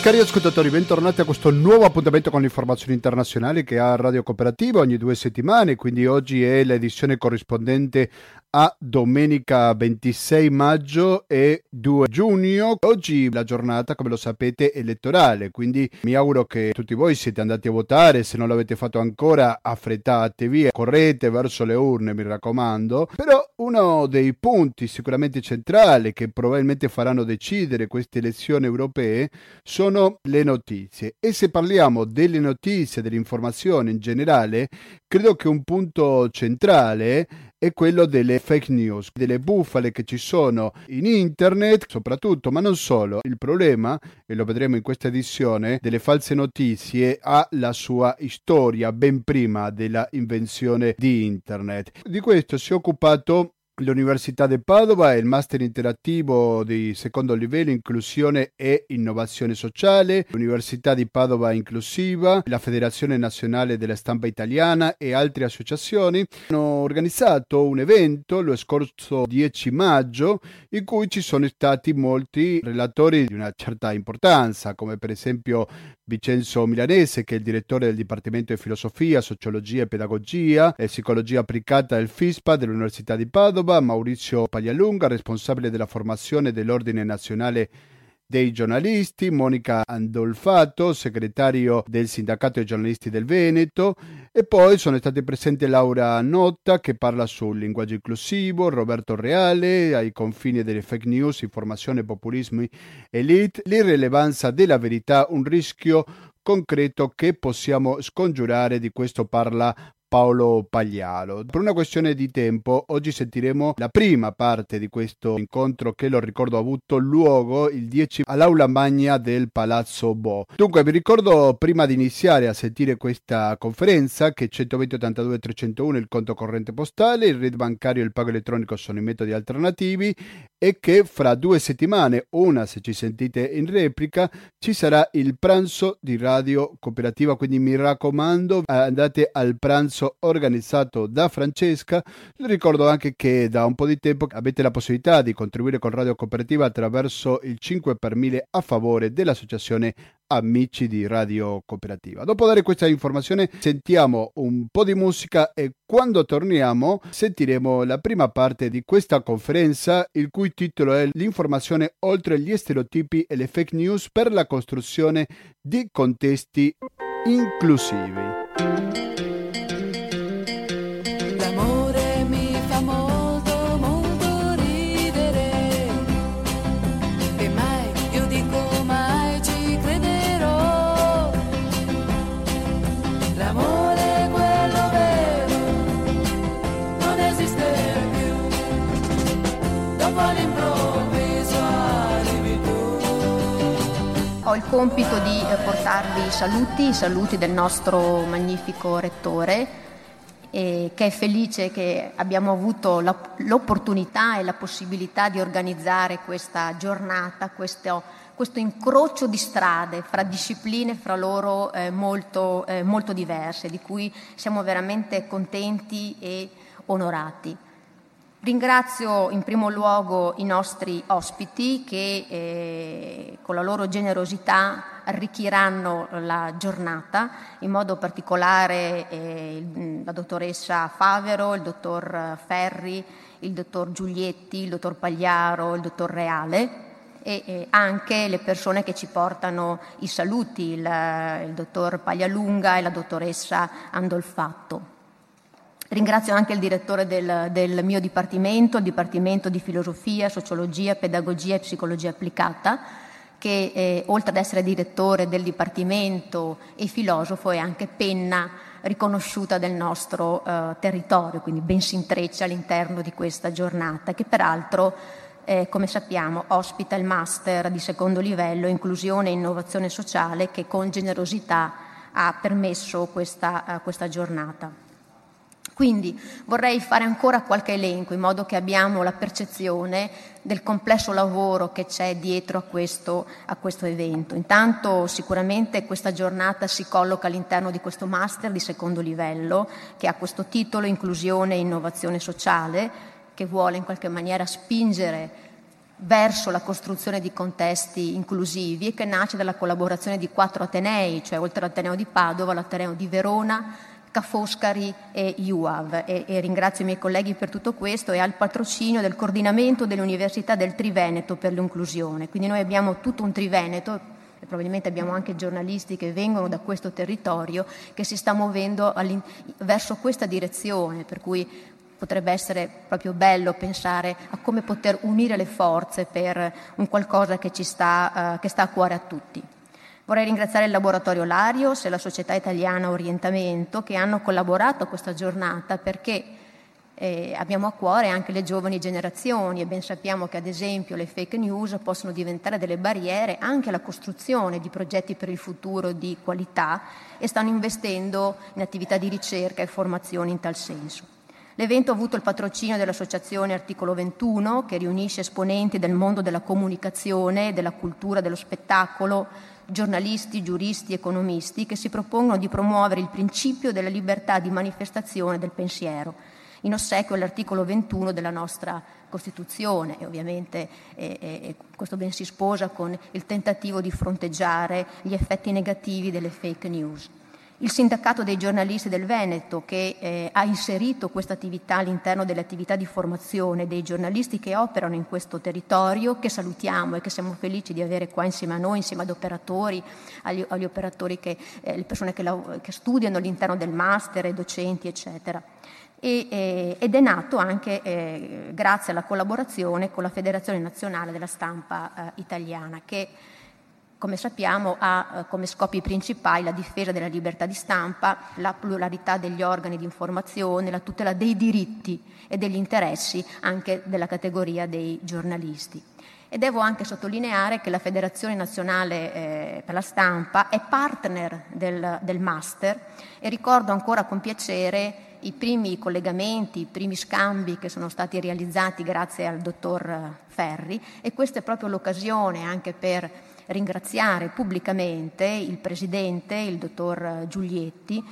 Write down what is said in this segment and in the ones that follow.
Cari ascoltatori, bentornati a questo nuovo appuntamento con l'informazione internazionale che ha Radio Cooperativa ogni due settimane, quindi oggi è l'edizione corrispondente a domenica 26 maggio e 2 giugno. Oggi la giornata, come lo sapete, elettorale, quindi mi auguro che tutti voi siete andati a votare, se non l'avete fatto ancora affrettatevi, correte verso le urne, mi raccomando. Però uno dei punti sicuramente centrali che probabilmente faranno decidere queste elezioni europee sono le notizie. E se parliamo delle notizie, dell'informazione in generale, credo che un punto centrale è quello delle fake news, delle bufale che ci sono in internet soprattutto, ma non solo. Il problema, e lo vedremo in questa edizione, delle false notizie ha la sua storia ben prima della invenzione di internet. Di questo si è occupato l'Università di Padova e il Master interattivo di secondo livello Inclusione e Innovazione Sociale, l'Università di Padova Inclusiva, la Federazione Nazionale della Stampa Italiana e altre associazioni hanno organizzato un evento lo scorso 10 maggio in cui ci sono stati molti relatori di una certa importanza, come per esempio Vincenzo Milanese, che è il direttore del Dipartimento di Filosofia, Sociologia e Pedagogia e Psicologia Applicata del FISPA dell'Università di Padova, Maurizio Paglialunga, responsabile della formazione dell'Ordine Nazionale dei giornalisti, Monica Andolfato, segretario del Sindacato dei giornalisti del Veneto e poi sono stati presenti Laura Notta che parla sul linguaggio inclusivo, Roberto Reale ai confini delle fake news, informazione, populismi, elite, l'irrilevanza della verità, un rischio concreto che possiamo scongiurare, di questo parla Paolo Paglialo. Per una questione di tempo, oggi sentiremo la prima parte di questo incontro che, lo ricordo, ha avuto luogo il 10 all'aula magna del Palazzo Bo. Dunque, vi ricordo prima di iniziare a sentire questa conferenza che 120 82 301 il conto corrente postale, il read bancario e il pago elettronico sono i metodi alternativi e che fra due settimane, una se ci sentite in replica, ci sarà il pranzo di Radio Cooperativa, quindi mi raccomando andate al pranzo organizzato da Francesca. Ricordo anche che da un po' di tempo avete la possibilità di contribuire con Radio Cooperativa attraverso il 5 per 1000 a favore dell'associazione amici di Radio Cooperativa. Dopo dare questa informazione sentiamo un po' di musica e quando torniamo sentiremo la prima parte di questa conferenza il cui titolo è L'informazione oltre gli stereotipi e le fake news per la costruzione di contesti inclusivi. Compito di eh, portarvi i saluti, i saluti del nostro magnifico rettore, eh, che è felice che abbiamo avuto l'opportunità e la possibilità di organizzare questa giornata, questo, questo incrocio di strade fra discipline fra loro eh, molto, molto diverse, di cui siamo veramente contenti e onorati. Ringrazio in primo luogo i nostri ospiti che eh, con la loro generosità arricchiranno la giornata, in modo particolare eh, la dottoressa Favero, il dottor Ferri, il dottor Giulietti, il dottor Pagliaro, il dottor Reale e eh, anche le persone che ci portano i saluti, il, il dottor Paglialunga e la dottoressa Andolfatto. Ringrazio anche il direttore del, del, mio dipartimento, il Dipartimento di Filosofia, Sociologia, Pedagogia e Psicologia Applicata, che eh, oltre ad essere direttore del Dipartimento e filosofo è anche penna riconosciuta del nostro eh, territorio, quindi ben si intreccia all'interno di questa giornata, che peraltro, eh, come sappiamo, ospita il Master di secondo livello Inclusione e Innovazione Sociale che con generosità ha permesso questa, uh, questa giornata. Quindi vorrei fare ancora qualche elenco in modo che abbiamo la percezione del complesso lavoro che c'è dietro a questo, a questo, evento. Intanto sicuramente questa giornata si colloca all'interno di questo master di secondo livello che ha questo titolo Inclusione e Innovazione Sociale che vuole in qualche maniera spingere verso la costruzione di contesti inclusivi e che nasce dalla collaborazione di quattro Atenei, cioè oltre all'Ateneo di Padova, l'Ateneo di Verona, Ca' Foscari e UAV e, e, ringrazio i miei colleghi per tutto questo e al patrocinio del coordinamento delle università del Triveneto per l'inclusione. Quindi noi abbiamo tutto un Triveneto e probabilmente abbiamo anche giornalisti che vengono da questo territorio che si sta muovendo verso questa direzione, per cui potrebbe essere proprio bello pensare a come poter unire le forze per un qualcosa che, sta, uh, che sta a cuore a tutti. Vorrei ringraziare il Laboratorio Larios e la Società Italiana Orientamento che hanno collaborato a questa giornata perché eh, abbiamo a cuore anche le giovani generazioni e ben sappiamo che ad esempio le fake news possono diventare delle barriere anche alla costruzione di progetti per il futuro di qualità e stanno investendo in attività di ricerca e formazione in tal senso. L'evento ha avuto il patrocinio dell'Associazione Articolo 21 che riunisce esponenti del mondo della comunicazione, della cultura, dello spettacolo, giornalisti, giuristi, economisti che si propongono di promuovere il principio della libertà di manifestazione del pensiero, in ossequio all'articolo 21 della nostra Costituzione. E ovviamente eh, eh, questo ben si sposa con il tentativo di fronteggiare gli effetti negativi delle fake news il Sindacato dei giornalisti del Veneto che eh, ha inserito questa attività all'interno delle attività di formazione dei giornalisti che operano in questo territorio, che salutiamo e che siamo felici di avere qua insieme a noi, insieme ad operatori, agli, agli operatori che, eh, le persone che, che, studiano all'interno del master, docenti, eccetera. E, eh, ed è nato anche eh, grazie alla collaborazione con la Federazione Nazionale della Stampa eh, Italiana, che come sappiamo, ha eh, come scopi principali la difesa della libertà di stampa, la pluralità degli organi di informazione, la tutela dei diritti e degli interessi anche della categoria dei giornalisti. E devo anche sottolineare che la Federazione Nazionale eh, per la Stampa è partner del, del Master e ricordo ancora con piacere i primi collegamenti, i primi scambi che sono stati realizzati grazie al dottor Ferri e questa è proprio l'occasione anche per ringraziare pubblicamente il Presidente, il dottor Giulietti,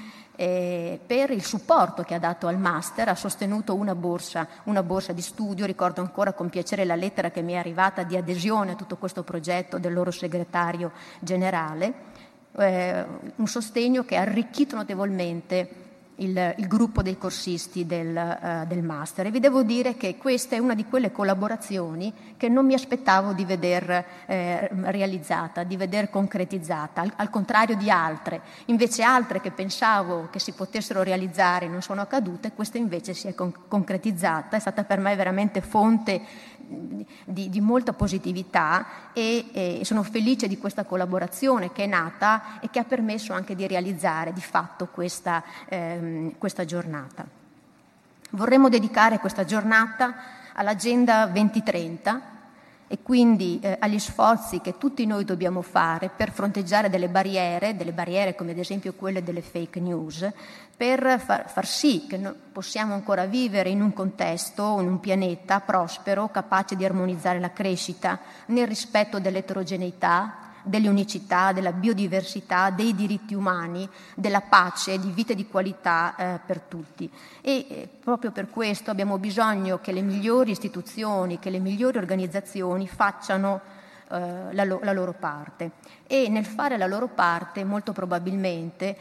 eh, per il supporto che ha dato al master, ha sostenuto una borsa, una borsa, di studio, ricordo ancora con piacere la lettera che mi è arrivata di adesione a tutto questo progetto del loro segretario generale, eh, un sostegno che ha arricchito notevolmente il, il gruppo dei corsisti del, uh, del, master e vi devo dire che questa è una di quelle collaborazioni che non mi aspettavo di veder eh, realizzata, di veder concretizzata, al, al, contrario di altre. Invece altre che pensavo che si potessero realizzare non sono accadute, questa invece si è con- concretizzata, è stata per me veramente fonte di, di molta positività e, e, sono felice di questa collaborazione che è nata e che ha permesso anche di realizzare di fatto questa, ehm, questa giornata. Vorremmo dedicare questa giornata all'Agenda 2030 e quindi eh, agli sforzi che tutti noi dobbiamo fare per fronteggiare delle barriere, delle barriere come ad esempio quelle delle fake news, per far, far sì che possiamo ancora vivere in un contesto, in un pianeta prospero, capace di armonizzare la crescita nel rispetto dell'eterogeneità, delle unicità, della biodiversità, dei diritti umani, della pace, di vita di qualità eh, per tutti. E eh, proprio per questo abbiamo bisogno che le migliori istituzioni, che le migliori organizzazioni facciano eh, la, lo- la loro parte. E nel fare la loro parte, molto probabilmente,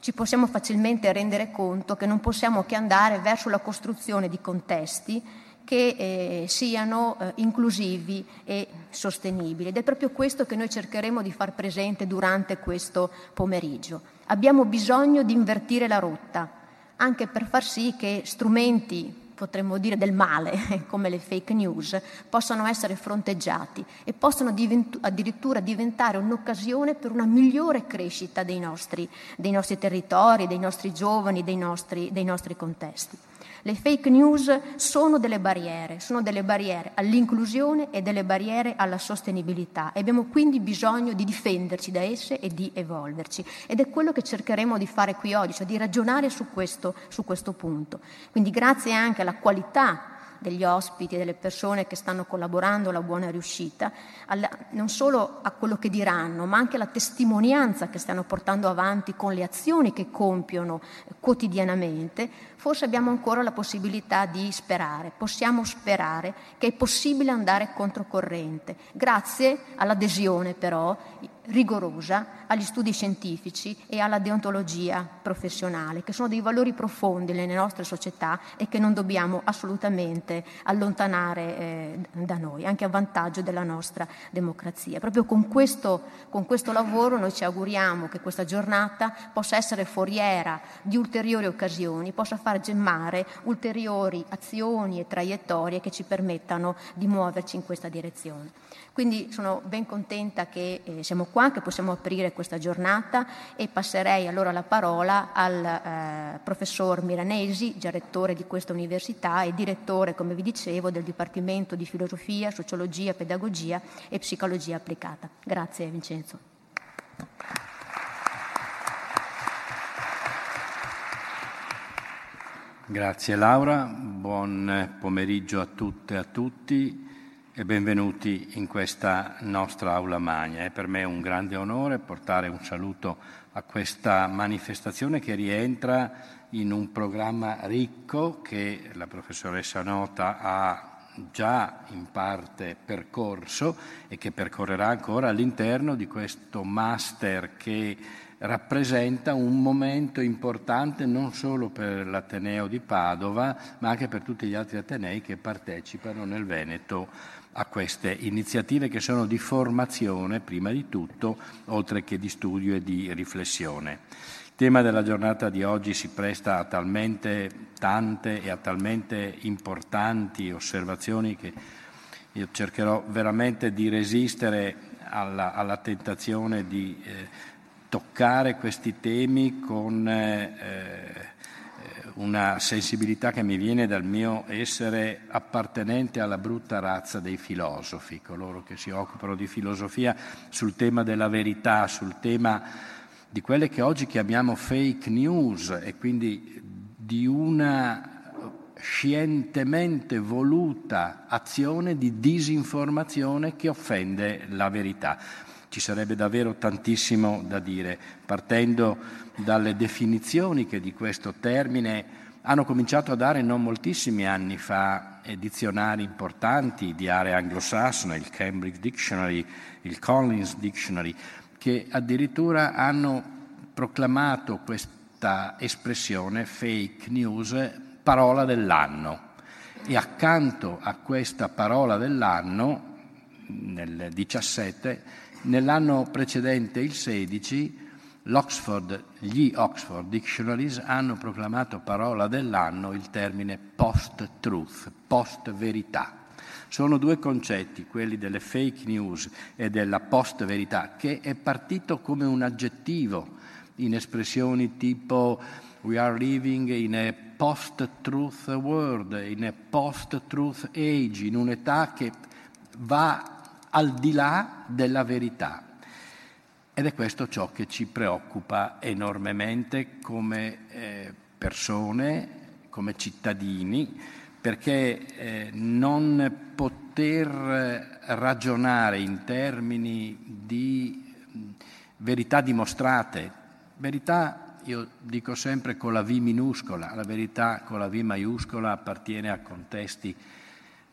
ci possiamo facilmente rendere conto che non possiamo che andare verso la costruzione di contesti che eh, siano eh, inclusivi e sostenibili. Ed è proprio questo che noi cercheremo di far presente durante questo pomeriggio. Abbiamo bisogno di invertire la rotta, anche per far sì che strumenti potremmo dire del male, come le fake news, possano essere fronteggiati e possano divent- addirittura diventare un'occasione per una migliore crescita dei nostri, dei nostri territori, dei nostri giovani, dei nostri, dei nostri contesti. Le fake news sono delle barriere, sono delle barriere all'inclusione e delle barriere alla sostenibilità e abbiamo quindi bisogno di difenderci da esse e di evolverci. Ed è quello che cercheremo di fare qui oggi, cioè di ragionare su questo, su questo punto. Quindi grazie anche alla qualità degli ospiti delle persone che stanno collaborando alla buona riuscita, alla, non solo a quello che diranno, ma anche alla testimonianza che stanno portando avanti con le azioni che compiono quotidianamente, forse abbiamo ancora la possibilità di sperare, possiamo sperare che è possibile andare controcorrente, grazie all'adesione però rigorosa agli studi scientifici e alla deontologia professionale, che sono dei valori profondi nelle nostre società e che non dobbiamo assolutamente allontanare eh, da noi, anche a vantaggio della nostra democrazia. Proprio con questo, con questo lavoro noi ci auguriamo che questa giornata possa essere foriera di ulteriori occasioni, possa far gemmare ulteriori azioni e traiettorie che ci permettano di muoverci in questa direzione. Quindi sono ben contenta che eh, siamo qua, che possiamo aprire questa giornata e passerei allora la parola al eh, professor Miranesi, già rettore di questa università e direttore, come vi dicevo, del Dipartimento di Filosofia, Sociologia, Pedagogia e Psicologia applicata. Grazie Vincenzo. Grazie Laura, buon pomeriggio a tutte e a tutti e benvenuti in questa nostra aula magna. È per me un grande onore portare un saluto a questa manifestazione che rientra in un programma ricco che la professoressa Nota ha già in parte percorso e che percorrerà ancora all'interno di questo master che rappresenta un momento importante non solo per l'Ateneo di Padova, ma anche per tutti gli altri Atenei che partecipano nel Veneto a queste iniziative che sono di formazione prima di tutto, oltre che di studio e di riflessione. Il tema della giornata di oggi si presta a talmente tante e a talmente importanti osservazioni che io cercherò veramente di resistere alla, alla tentazione di eh, toccare questi temi con eh, una sensibilità che mi viene dal mio essere appartenente alla brutta razza dei filosofi, coloro che si occupano di filosofia sul tema della verità, sul tema di quelle che oggi chiamiamo fake news e quindi di una scientemente voluta azione di disinformazione che offende la verità. Ci sarebbe davvero tantissimo da dire, partendo dalle definizioni che di questo termine hanno cominciato a dare non moltissimi anni fa dizionari importanti di area anglosassone, il Cambridge Dictionary, il Collins Dictionary, che addirittura hanno proclamato questa espressione fake news parola dell'anno. E accanto a questa parola dell'anno, nel 17, Nell'anno precedente, il 16, gli Oxford Dictionaries hanno proclamato parola dell'anno il termine post-truth, post-verità. Sono due concetti, quelli delle fake news e della post-verità, che è partito come un aggettivo in espressioni tipo we are living in a post-truth world, in a post-truth age, in un'età che va al di là della verità. Ed è questo ciò che ci preoccupa enormemente come eh, persone, come cittadini, perché eh, non poter ragionare in termini di verità dimostrate, verità io dico sempre con la V minuscola, la verità con la V maiuscola appartiene a contesti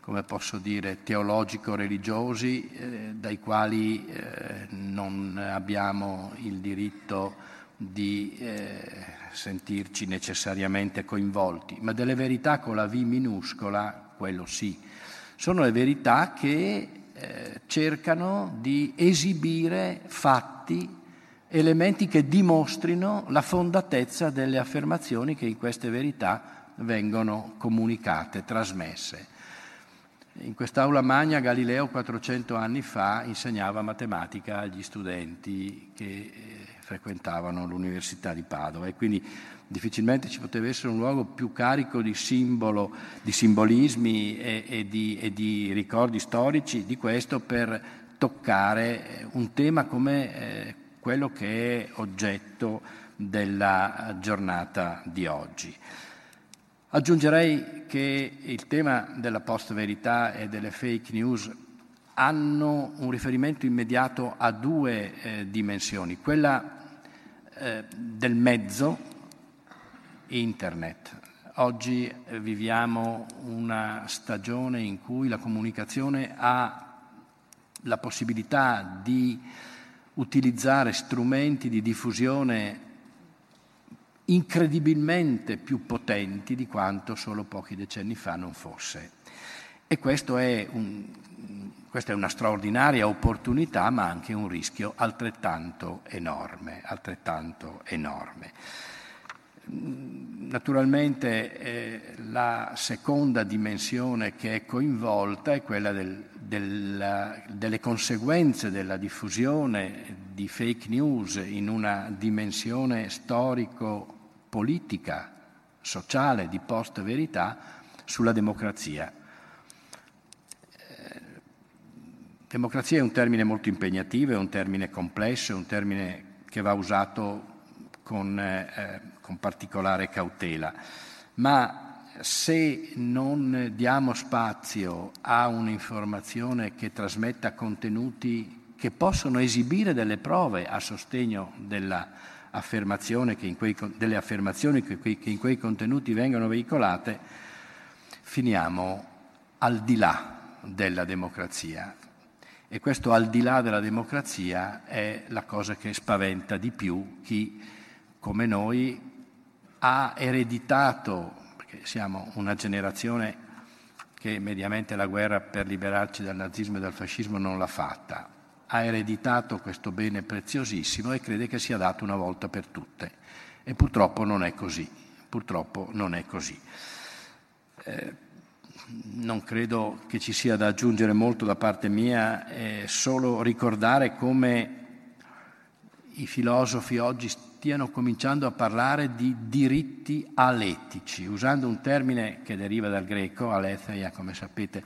come posso dire, teologico-religiosi, eh, dai quali eh, non abbiamo il diritto di eh, sentirci necessariamente coinvolti, ma delle verità con la V minuscola, quello sì. Sono le verità che eh, cercano di esibire fatti, elementi che dimostrino la fondatezza delle affermazioni che in queste verità vengono comunicate, trasmesse. In quest'aula magna Galileo 400 anni fa insegnava matematica agli studenti che eh, frequentavano l'Università di Padova e quindi difficilmente ci poteva essere un luogo più carico di simbolo, di simbolismi e, e, di, e di, ricordi storici di questo per toccare eh, un tema come eh, quello che è oggetto della giornata di oggi. Aggiungerei che il tema della post-verità e delle fake news hanno un riferimento immediato a due eh, dimensioni, quella eh, del mezzo, internet. Oggi eh, viviamo una stagione in cui la comunicazione ha la possibilità di utilizzare strumenti di diffusione incredibilmente più potenti di quanto solo pochi decenni fa non fosse. E è un, questa è una straordinaria opportunità, ma anche un rischio altrettanto enorme. Altrettanto enorme. Naturalmente eh, la seconda dimensione che è coinvolta è quella del, del, delle conseguenze della diffusione di fake news in una dimensione storico-politica, sociale, di post-verità sulla democrazia. Eh, democrazia è un termine molto impegnativo, è un termine complesso, è un termine che va usato con, eh, con particolare cautela, ma se non diamo spazio a un'informazione che trasmetta contenuti che possono esibire delle prove a sostegno affermazione quei, delle affermazioni che, che in quei contenuti vengono veicolate, finiamo al di là della democrazia. E questo al di là della democrazia è la cosa che spaventa di più chi come noi ha ereditato, perché siamo una generazione che mediamente la guerra per liberarci dal nazismo e dal fascismo non l'ha fatta, ha ereditato questo bene preziosissimo e crede che sia dato una volta per tutte. E purtroppo non è così, purtroppo non è così. Eh, non credo che ci sia da aggiungere molto da parte mia, è solo ricordare come i filosofi oggi stiano cominciando a parlare di diritti aletici, usando un termine che deriva dal greco, aletheia, come sapete,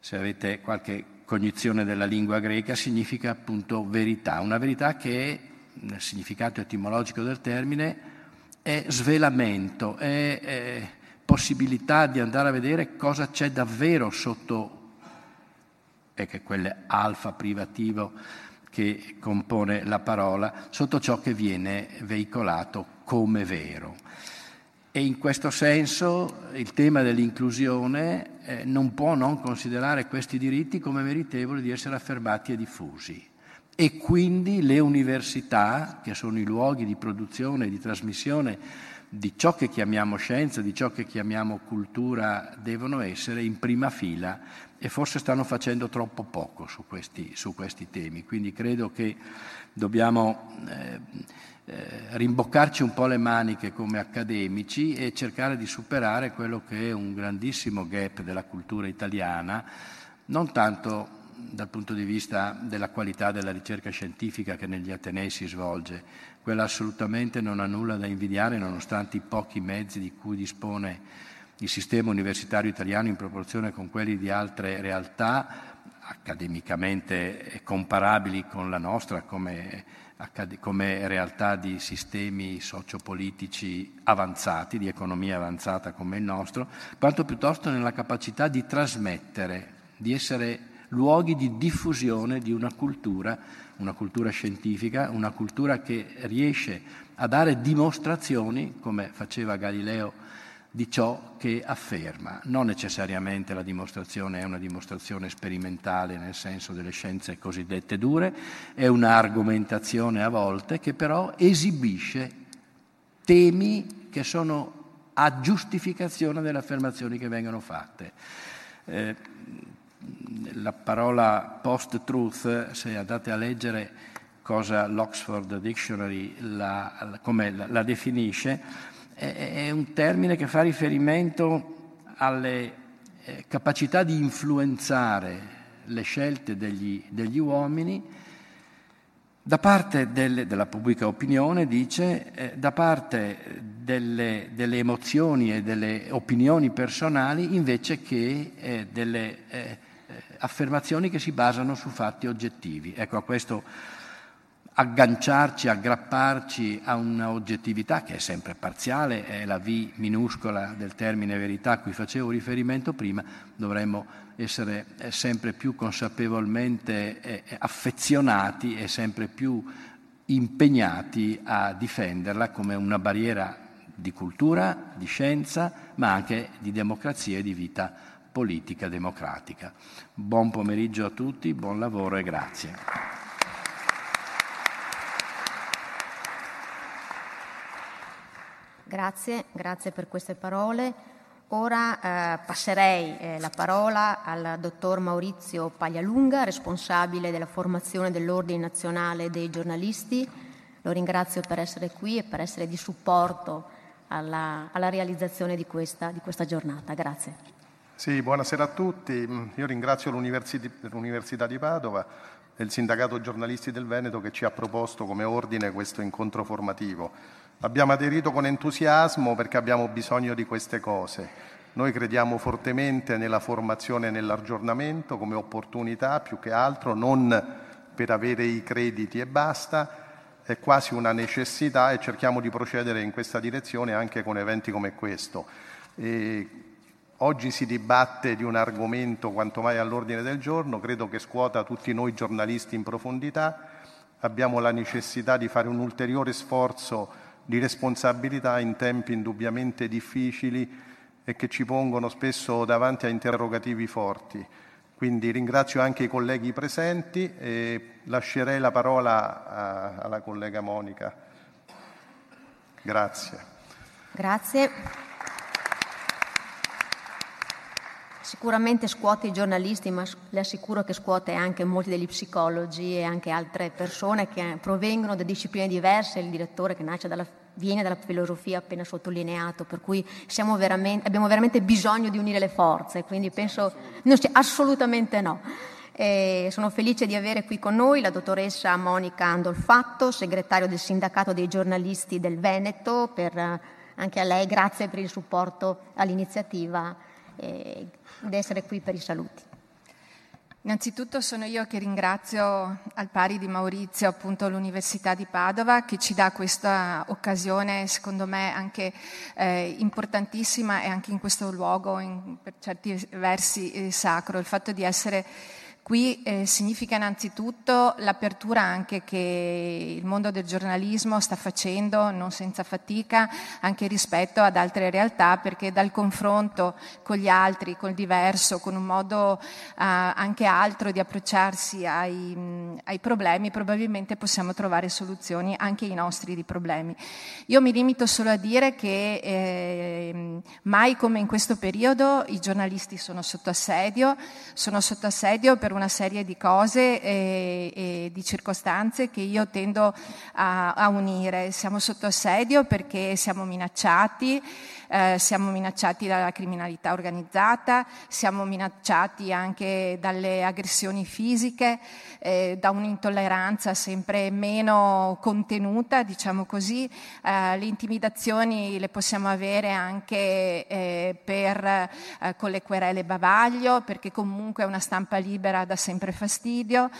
se avete qualche cognizione della lingua greca, significa appunto verità, una verità che nel significato etimologico del termine è svelamento, è, è possibilità di andare a vedere cosa c'è davvero sotto, e che quelle alfa privativo che compone la parola, sotto ciò che viene veicolato come vero. E in questo senso il tema dell'inclusione eh, non può non considerare questi diritti come meritevoli di essere affermati e diffusi. E quindi le università, che sono i luoghi di produzione e di trasmissione di ciò che chiamiamo scienza, di ciò che chiamiamo cultura, devono essere in prima fila e forse stanno facendo troppo poco su questi, su questi temi. Quindi credo che dobbiamo eh, eh, rimboccarci un po' le maniche come accademici e cercare di superare quello che è un grandissimo gap della cultura italiana, non tanto dal punto di vista della qualità della ricerca scientifica che negli Atenei si svolge, quella assolutamente non ha nulla da invidiare nonostante i pochi mezzi di cui dispone il sistema universitario italiano in proporzione con quelli di altre realtà accademicamente comparabili con la nostra come, come realtà di sistemi sociopolitici avanzati, di economia avanzata come il nostro, quanto piuttosto nella capacità di trasmettere, di essere luoghi di diffusione di una cultura, una cultura scientifica, una cultura che riesce a dare dimostrazioni, come faceva Galileo, di ciò che afferma. Non necessariamente la dimostrazione è una dimostrazione sperimentale nel senso delle scienze cosiddette dure, è un'argomentazione a volte che però esibisce temi che sono a giustificazione delle affermazioni che vengono fatte. Eh, la parola post-truth, se andate a leggere cosa l'Oxford Dictionary la, come la, la definisce, è, un termine che fa riferimento alle eh, capacità di influenzare le scelte degli, degli uomini da parte delle, della pubblica opinione, dice, eh, da parte delle, delle, emozioni e delle opinioni personali invece che eh, delle eh, affermazioni che si basano su fatti oggettivi. Ecco, a questo agganciarci, aggrapparci a un'oggettività che è sempre parziale, è la V minuscola del termine verità a cui facevo riferimento prima, dovremmo essere eh, sempre più consapevolmente eh, affezionati e sempre più impegnati a difenderla come una barriera di cultura, di scienza, ma anche di democrazia e di vita politica democratica. Buon pomeriggio a tutti, buon lavoro e grazie. Grazie, grazie per queste parole. Ora eh, passerei eh, la parola al dottor Maurizio Paglialunga, responsabile della formazione dell'Ordine Nazionale dei Giornalisti. Lo ringrazio per essere qui e per essere di supporto alla, alla realizzazione di questa, di questa, giornata. Grazie. Sì, buonasera a tutti. Io ringrazio l'Università di Padova il Sindacato Giornalisti del Veneto che ci ha proposto come ordine questo incontro formativo. Abbiamo aderito con entusiasmo perché abbiamo bisogno di queste cose. Noi crediamo fortemente nella formazione e nell'aggiornamento come opportunità più che altro, non per avere i crediti e basta, è quasi una necessità e cerchiamo di procedere in questa direzione anche con eventi come questo. E oggi si dibatte di un argomento quanto mai all'ordine del giorno, credo che scuota tutti noi giornalisti in profondità, abbiamo la necessità di fare un ulteriore sforzo di responsabilità in tempi indubbiamente difficili e che ci pongono spesso davanti a interrogativi forti. Quindi ringrazio anche i colleghi presenti e lascerei la parola a, alla collega Monica. Grazie. Grazie. Sicuramente scuote i giornalisti, ma le assicuro che scuote anche molti degli psicologi e anche altre persone che provengono da discipline diverse, il direttore che nasce dalla viene dalla filosofia appena sottolineato, per cui veramente, abbiamo veramente bisogno di unire le forze, quindi penso no, assolutamente no. E sono felice di avere qui con noi la dottoressa Monica Andolfatto, segretario del Sindacato dei giornalisti del Veneto, per, anche a lei grazie per il supporto all'iniziativa e di essere qui per i saluti. Innanzitutto sono io che ringrazio al pari di Maurizio appunto l'Università di Padova che ci dà questa occasione secondo me anche eh, importantissima e anche in questo luogo in, per certi versi eh, sacro, il fatto di essere Qui eh, significa innanzitutto l'apertura anche che il mondo del giornalismo sta facendo, non senza fatica, anche rispetto ad altre realtà, perché dal confronto con gli altri, col diverso, con un modo eh, anche altro di approcciarsi ai, ai, problemi, probabilmente possiamo trovare soluzioni anche ai nostri problemi. Io mi limito solo a dire che eh, mai come in questo periodo i giornalisti sono sotto assedio, sono sotto assedio per una una serie di cose e, e di circostanze che io tendo a, a, unire. Siamo sotto assedio perché siamo minacciati, eh, siamo minacciati dalla criminalità organizzata, siamo minacciati anche dalle aggressioni fisiche, eh, da un'intolleranza sempre meno contenuta, diciamo così. Eh, le intimidazioni le possiamo avere anche eh, per, eh, con le querele bavaglio, perché comunque una stampa libera dà sempre fastidio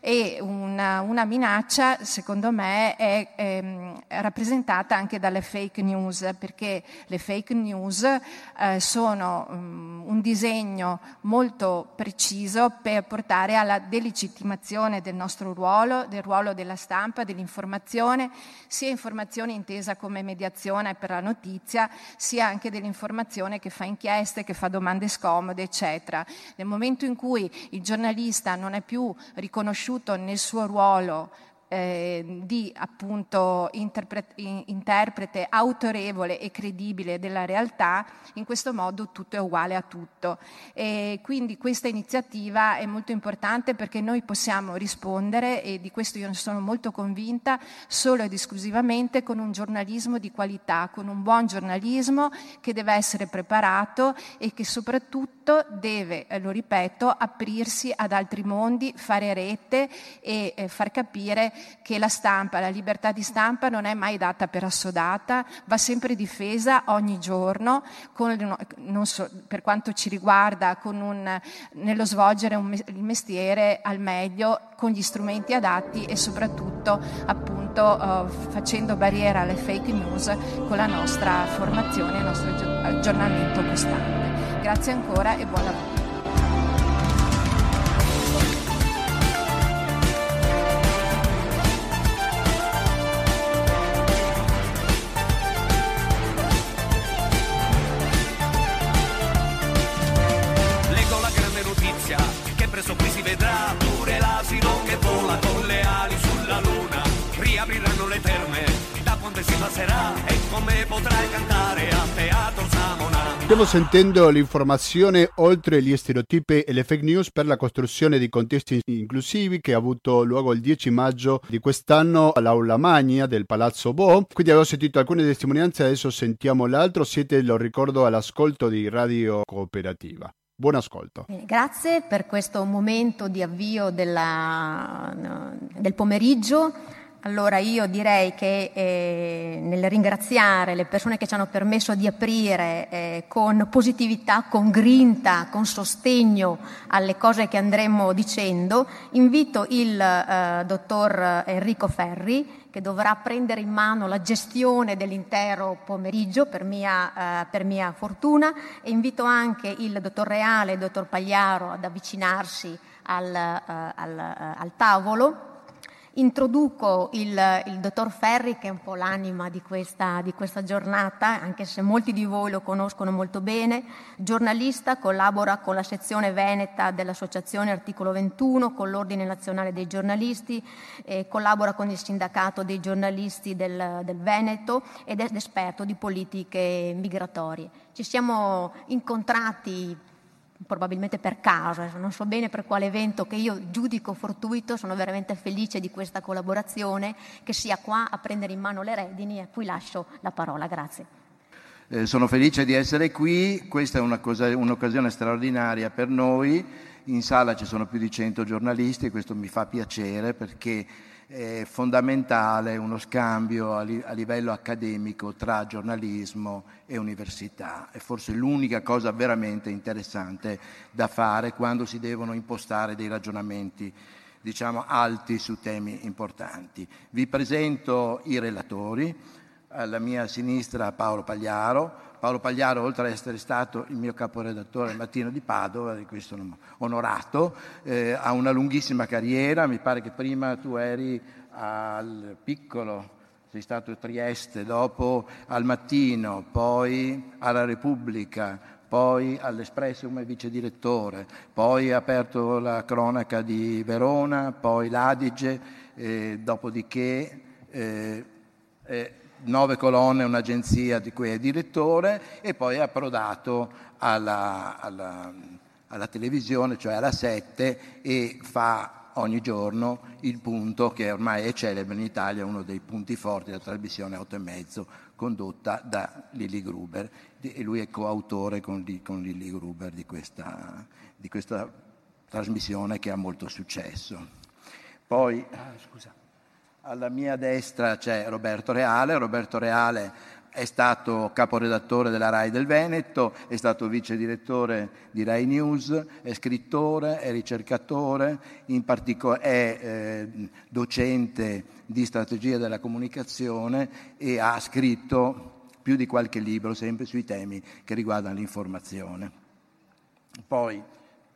e una, una minaccia, secondo me, è, ehm, rappresentata anche dalle fake news, perché le fake news eh, sono um, un disegno molto preciso per portare alla delegittimazione del nostro ruolo, del ruolo della stampa, dell'informazione, sia informazione intesa come mediazione per la notizia, sia anche dell'informazione che fa inchieste, che fa domande scomode, eccetera. Nel momento in cui il giornalista non è più riconosciuto nel suo ruolo eh, di appunto interpre- interprete autorevole e credibile della realtà, in questo modo tutto è uguale a tutto. E quindi questa iniziativa è molto importante perché noi possiamo rispondere, e di questo io ne sono molto convinta, solo ed esclusivamente con un giornalismo di qualità, con un buon giornalismo che deve essere preparato e che soprattutto deve, lo ripeto, aprirsi ad altri mondi, fare rete e eh, far capire che la stampa, la libertà di stampa non è mai data per assodata, va sempre difesa ogni giorno, con, so, per quanto ci riguarda, un, nello svolgere un, il mestiere al meglio, con gli strumenti adatti e soprattutto appunto uh, facendo barriera alle fake news con la nostra formazione e il nostro aggiornamento costante. Grazie ancora e buon passerà e come potrai cantare a Teatro Samona. Stiamo sentendo l'informazione oltre gli stereotipi e le fake news per la costruzione di contesti inclusivi che ha avuto luogo il 10 maggio di quest'anno all'Aula Magna del Palazzo Bo. Quindi avevo sentito alcune testimonianze, adesso sentiamo l'altro. Siete, lo ricordo, all'ascolto di Radio Cooperativa. Buon ascolto. Grazie per questo momento di avvio della, del pomeriggio. Allora io direi che eh, nel ringraziare le persone che ci hanno permesso di aprire eh, con positività, con grinta, con sostegno alle cose che andremo dicendo, invito il eh, dottor Enrico Ferri che dovrà prendere in mano la gestione dell'intero pomeriggio per mia, eh, per mia fortuna e invito anche il dottor Reale e il dottor Pagliaro ad avvicinarsi al, eh, al, eh, al tavolo Introduco il, il, dottor Ferri, che è un po' l'anima di questa, di questa, giornata, anche se molti di voi lo conoscono molto bene. Giornalista, collabora con la sezione veneta dell'Associazione Articolo 21, con l'Ordine Nazionale dei Giornalisti, eh, collabora con il Sindacato dei Giornalisti del, del Veneto ed è esperto di politiche migratorie. Ci siamo incontrati probabilmente per caso, non so bene per quale evento che io giudico fortuito, sono veramente felice di questa collaborazione, che sia qua a prendere in mano le redini e a cui lascio la parola. Grazie. Eh, sono felice di essere qui, questa è cosa, un'occasione straordinaria per noi, in sala ci sono più di 100 giornalisti e questo mi fa piacere perché è fondamentale uno scambio a, li, a, livello accademico tra giornalismo e università. È forse l'unica cosa veramente interessante da fare quando si devono impostare dei ragionamenti diciamo, alti su temi importanti. Vi presento i relatori. Alla mia sinistra Paolo Pagliaro, Paolo Pagliaro, oltre ad essere stato il mio caporedattore al mattino di Padova, di cui sono onorato, eh, ha una lunghissima carriera, mi pare che prima tu eri al piccolo, sei stato a Trieste, dopo al mattino, poi alla Repubblica, poi all'Espresso come vice direttore, poi ha aperto la cronaca di Verona, poi l'Adige, eh, dopodiché eh, eh, nove colonne, un'agenzia di cui è direttore e poi è approdato alla, alla, alla televisione, cioè alla 7 e fa ogni giorno il punto che ormai è celebre in Italia, uno dei punti forti della trasmissione 8 e mezzo condotta da Lilly Gruber e lui è coautore con, con Lilly Gruber di questa, di questa, trasmissione che ha molto successo. Poi, ah, scusa. Alla mia destra c'è Roberto Reale. Roberto Reale è stato caporedattore della RAI del Veneto, è stato vice direttore di RAI News, è scrittore, è ricercatore, in particolare è eh, docente di strategia della comunicazione e ha scritto più di qualche libro sempre sui temi che riguardano l'informazione. Poi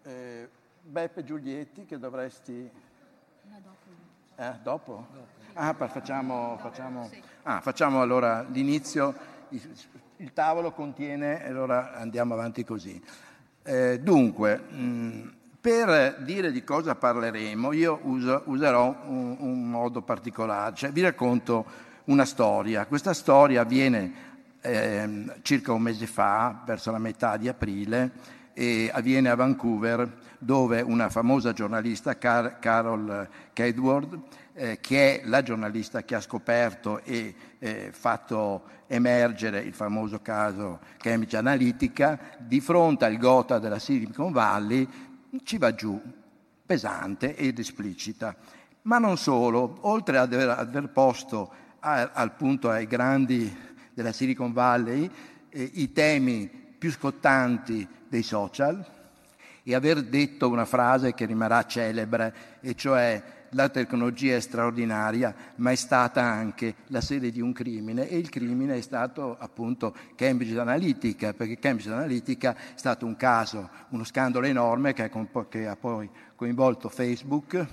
eh, Beppe Giulietti che dovresti... No, dopo. Eh, dopo? dopo. Ah, facciamo, facciamo, ah, facciamo allora l'inizio. Il, tavolo contiene, allora andiamo avanti così. Eh, dunque, mh, per dire di cosa parleremo, io uso, userò un, un, modo particolare, cioè vi racconto una storia. Questa storia avviene eh, circa un mese fa, verso la metà di aprile, e avviene a Vancouver, dove una famosa giornalista, Car- Carol Kedward, eh, che è la giornalista che ha scoperto e eh, fatto emergere il famoso caso Cambridge Analytica, di fronte al gota della Silicon Valley ci va giù, pesante ed esplicita. Ma non solo, oltre ad aver, aver posto a, al punto ai grandi della Silicon Valley eh, i temi più scottanti dei social e aver detto una frase che rimarrà celebre, e cioè la tecnologia è straordinaria, ma è stata anche la sede di un crimine e il crimine è stato appunto Cambridge Analytica, perché Cambridge Analytica è stato un caso, uno scandalo enorme che ha poi coinvolto Facebook.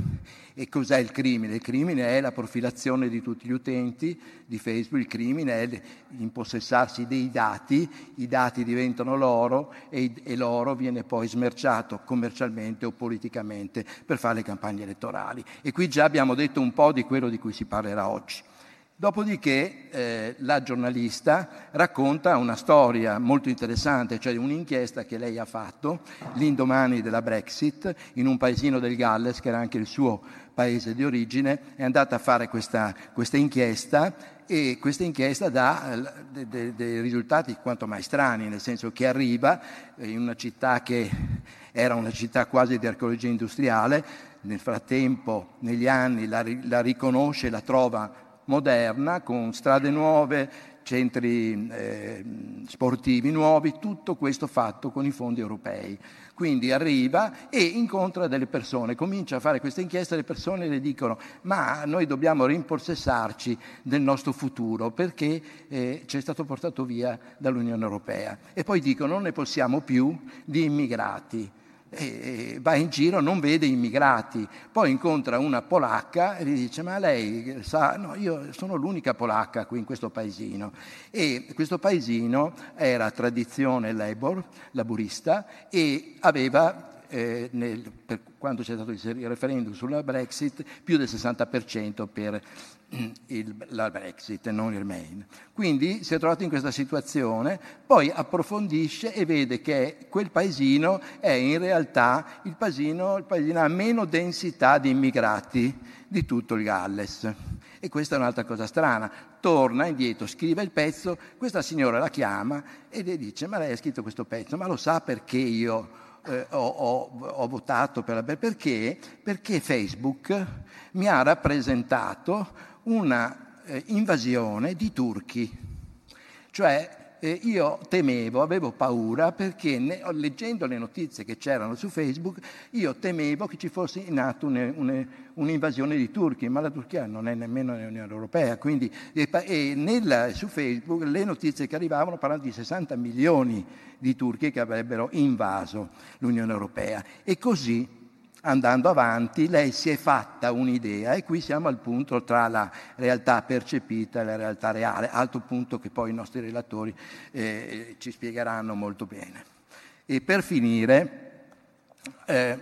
E cos'è il crimine? Il crimine è la profilazione di tutti gli utenti di Facebook, il crimine è impossessarsi dei dati, i dati diventano l'oro e, e l'oro viene poi smerciato commercialmente o politicamente per fare le campagne elettorali. E qui già abbiamo detto un po' di quello di cui si parlerà oggi. Dopodiché eh, la giornalista racconta una storia molto interessante, cioè un'inchiesta che lei ha fatto l'indomani della Brexit in un paesino del Galles, che era anche il suo paese di origine, è andata a fare questa, questa inchiesta e questa inchiesta dà eh, dei, dei risultati quanto mai strani, nel senso che arriva in una città che era una città quasi di archeologia industriale, nel frattempo, negli anni, la, la riconosce, la trova moderna, con strade nuove, centri eh, sportivi nuovi, tutto questo fatto con i fondi europei. Quindi arriva e incontra delle persone, comincia a fare questa inchiesta, le persone le dicono ma noi dobbiamo rimpossessarci del nostro futuro perché eh, ci è stato portato via dall'Unione Europea. E poi dicono non ne possiamo più di immigrati e va in giro, non vede immigrati, poi incontra una polacca e gli dice ma lei sa, no, io sono l'unica polacca qui in questo paesino. E questo paesino era tradizione labor, laburista e aveva eh, nel, per quando c'è stato il referendum sulla Brexit più del 60% per il, la Brexit non il Main. Quindi si è trovato in questa situazione, poi approfondisce e vede che quel paesino è in realtà il paesino, il paesino ha meno densità di immigrati di tutto il Galles. E questa è un'altra cosa strana. Torna indietro, scrive il pezzo, questa signora la chiama e le dice ma lei ha scritto questo pezzo, ma lo sa perché io eh, ho, ho, ho, votato per la perché? Perché Facebook mi ha rappresentato una eh, invasione di turchi. Cioè eh, io temevo, avevo paura perché ne, leggendo le notizie che c'erano su Facebook, io temevo che ci fosse in atto une, une, un'invasione di turchi, ma la Turchia non è nemmeno nell'Unione Europea, quindi e, e nella, su Facebook le notizie che arrivavano parlano di 60 milioni di turchi che avrebbero invaso l'Unione Europea. E così andando avanti, lei si è fatta un'idea e qui siamo al punto tra la realtà percepita e la realtà reale, altro punto che poi i nostri relatori eh, ci spiegheranno molto bene. E per finire, eh,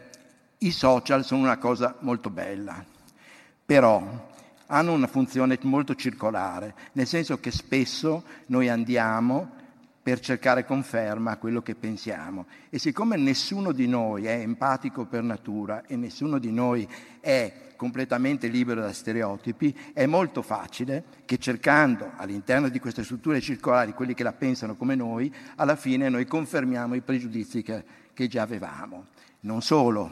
i social sono una cosa molto bella, però hanno una funzione molto circolare, nel senso che spesso noi andiamo per cercare conferma a quello che pensiamo. E siccome nessuno di noi è empatico per natura e nessuno di noi è completamente libero da stereotipi, è molto facile che cercando all'interno di queste strutture circolari quelli che la pensano come noi, alla fine noi confermiamo i pregiudizi che, che già avevamo. Non solo,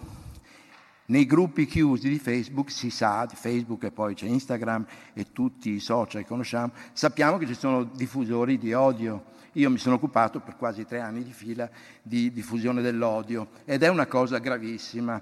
nei gruppi chiusi di Facebook si sa, di Facebook e poi c'è Instagram e tutti i social che conosciamo, sappiamo che ci sono diffusori di odio, io mi sono occupato per quasi tre anni di fila di diffusione dell'odio ed è una cosa gravissima.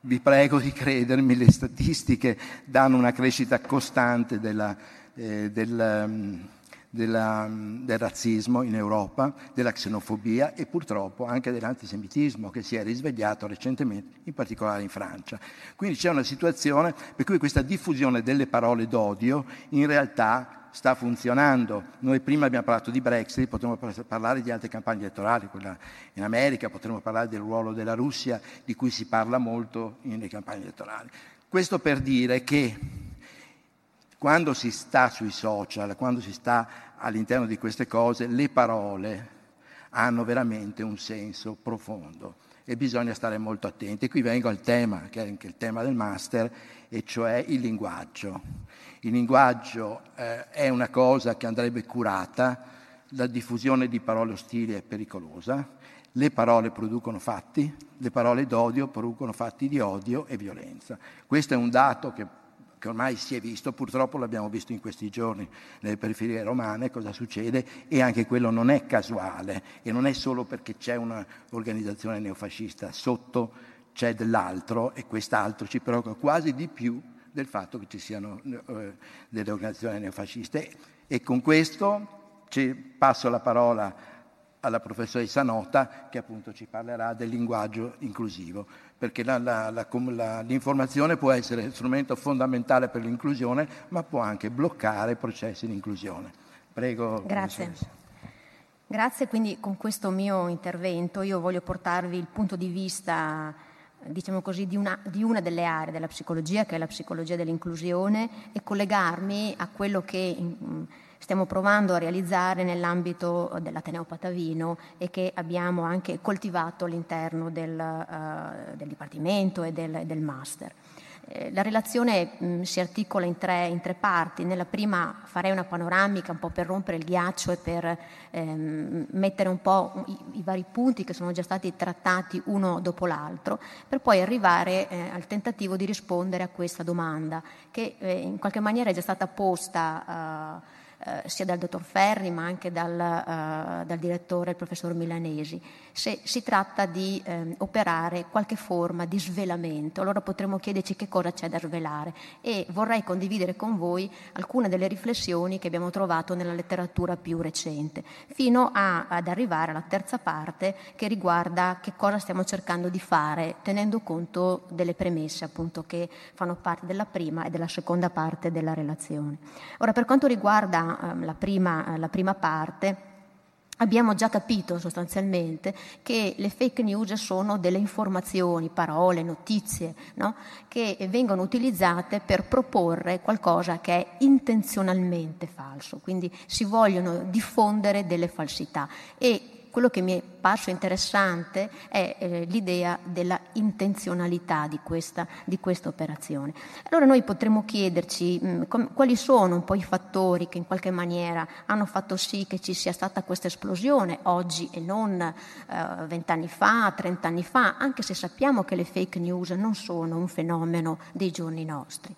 Vi prego di credermi, le statistiche danno una crescita costante della, eh, del, um, della, del razzismo in Europa, della xenofobia e purtroppo anche dell'antisemitismo che si è risvegliato recentemente, in particolare in Francia. Quindi c'è una situazione per cui questa diffusione delle parole d'odio in realtà sta funzionando. Noi prima abbiamo parlato di Brexit, potremmo parlare di altre campagne elettorali, quella in America, potremmo parlare del ruolo della Russia, di cui si parla molto nelle campagne elettorali. Questo per dire che quando si sta sui social, quando si sta all'interno di queste cose, le parole hanno veramente un senso profondo e bisogna stare molto attenti. Qui vengo al tema, che è anche il tema del master, e cioè il linguaggio. Il linguaggio eh, è una cosa che andrebbe curata, la diffusione di parole ostili è pericolosa, Le parole producono fatti, le parole d'odio producono fatti di odio e violenza. Questo è un dato che, che ormai si è visto, purtroppo l'abbiamo visto in questi giorni nelle periferie romane, cosa succede, e anche quello non è casuale e non è solo perché c'è un'organizzazione neofascista, sotto c'è dell'altro e quest'altro ci preoccupa quasi di più del fatto che ci siano eh, delle organizzazioni neofasciste. E con questo passo la parola alla professoressa Nota che appunto ci parlerà del linguaggio inclusivo, perché la, la, la, l'informazione può essere strumento fondamentale per l'inclusione, ma può anche bloccare processi di inclusione. Prego. Grazie. Grazie, quindi con questo mio intervento io voglio portarvi il punto di vista diciamo così, di una, di una, delle aree della psicologia, che è la psicologia dell'inclusione, e collegarmi a quello che stiamo provando a realizzare nell'ambito dell'Ateneo Patavino e che abbiamo anche coltivato all'interno del, uh, del Dipartimento e del, del Master. Eh, la relazione mh, si articola in tre, in tre, parti. Nella prima farei una panoramica un po' per rompere il ghiaccio e per ehm, mettere un po' i, i, vari punti che sono già stati trattati uno dopo l'altro, per poi arrivare eh, al tentativo di rispondere a questa domanda che eh, in qualche maniera è già stata posta eh, eh, sia dal dottor Ferri ma anche dal, uh, dal, direttore, il professor Milanesi, se si tratta di eh, operare qualche forma di svelamento. Allora potremmo chiederci che cosa c'è da svelare e vorrei condividere con voi alcune delle riflessioni che abbiamo trovato nella letteratura più recente, fino a, ad arrivare alla terza parte che riguarda che cosa stiamo cercando di fare tenendo conto delle premesse appunto che fanno parte della prima e della seconda parte della relazione. Ora per quanto riguarda Ehm, la, prima, la prima parte, Abbiamo già capito sostanzialmente che le fake news sono delle informazioni, parole, notizie, no? che vengono utilizzate per proporre qualcosa che è intenzionalmente falso, quindi si vogliono diffondere delle falsità e quello che mi è parso interessante è eh, l'idea della intenzionalità di questa, di questa, operazione. Allora noi potremmo chiederci mh, mm, com- quali sono un po' i fattori che in qualche maniera hanno fatto sì che ci sia stata questa esplosione oggi e non eh, vent'anni eh, fa, trent'anni fa, anche se sappiamo che le fake news non sono un fenomeno dei giorni nostri.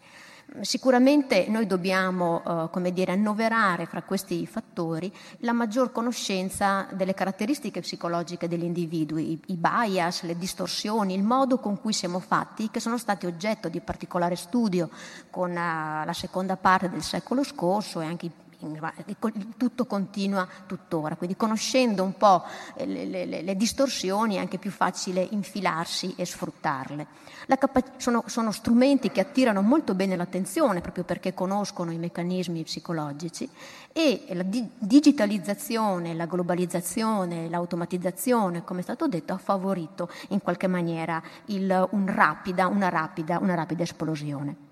Sicuramente noi dobbiamo eh, come dire, annoverare fra questi fattori la maggior conoscenza delle caratteristiche psicologiche degli individui, i, i bias, le distorsioni, il modo con cui siamo fatti, che sono stati oggetto di particolare studio con uh, la seconda parte del secolo scorso e anche i tutto continua tuttora, quindi conoscendo un po' le, le, le distorsioni è anche più facile infilarsi e sfruttarle. Capa- sono, sono, strumenti che attirano molto bene l'attenzione proprio perché conoscono i meccanismi psicologici e la di- digitalizzazione, la globalizzazione, l'automatizzazione, come è stato detto, ha favorito in qualche maniera il, un rapida, una, rapida, una rapida esplosione.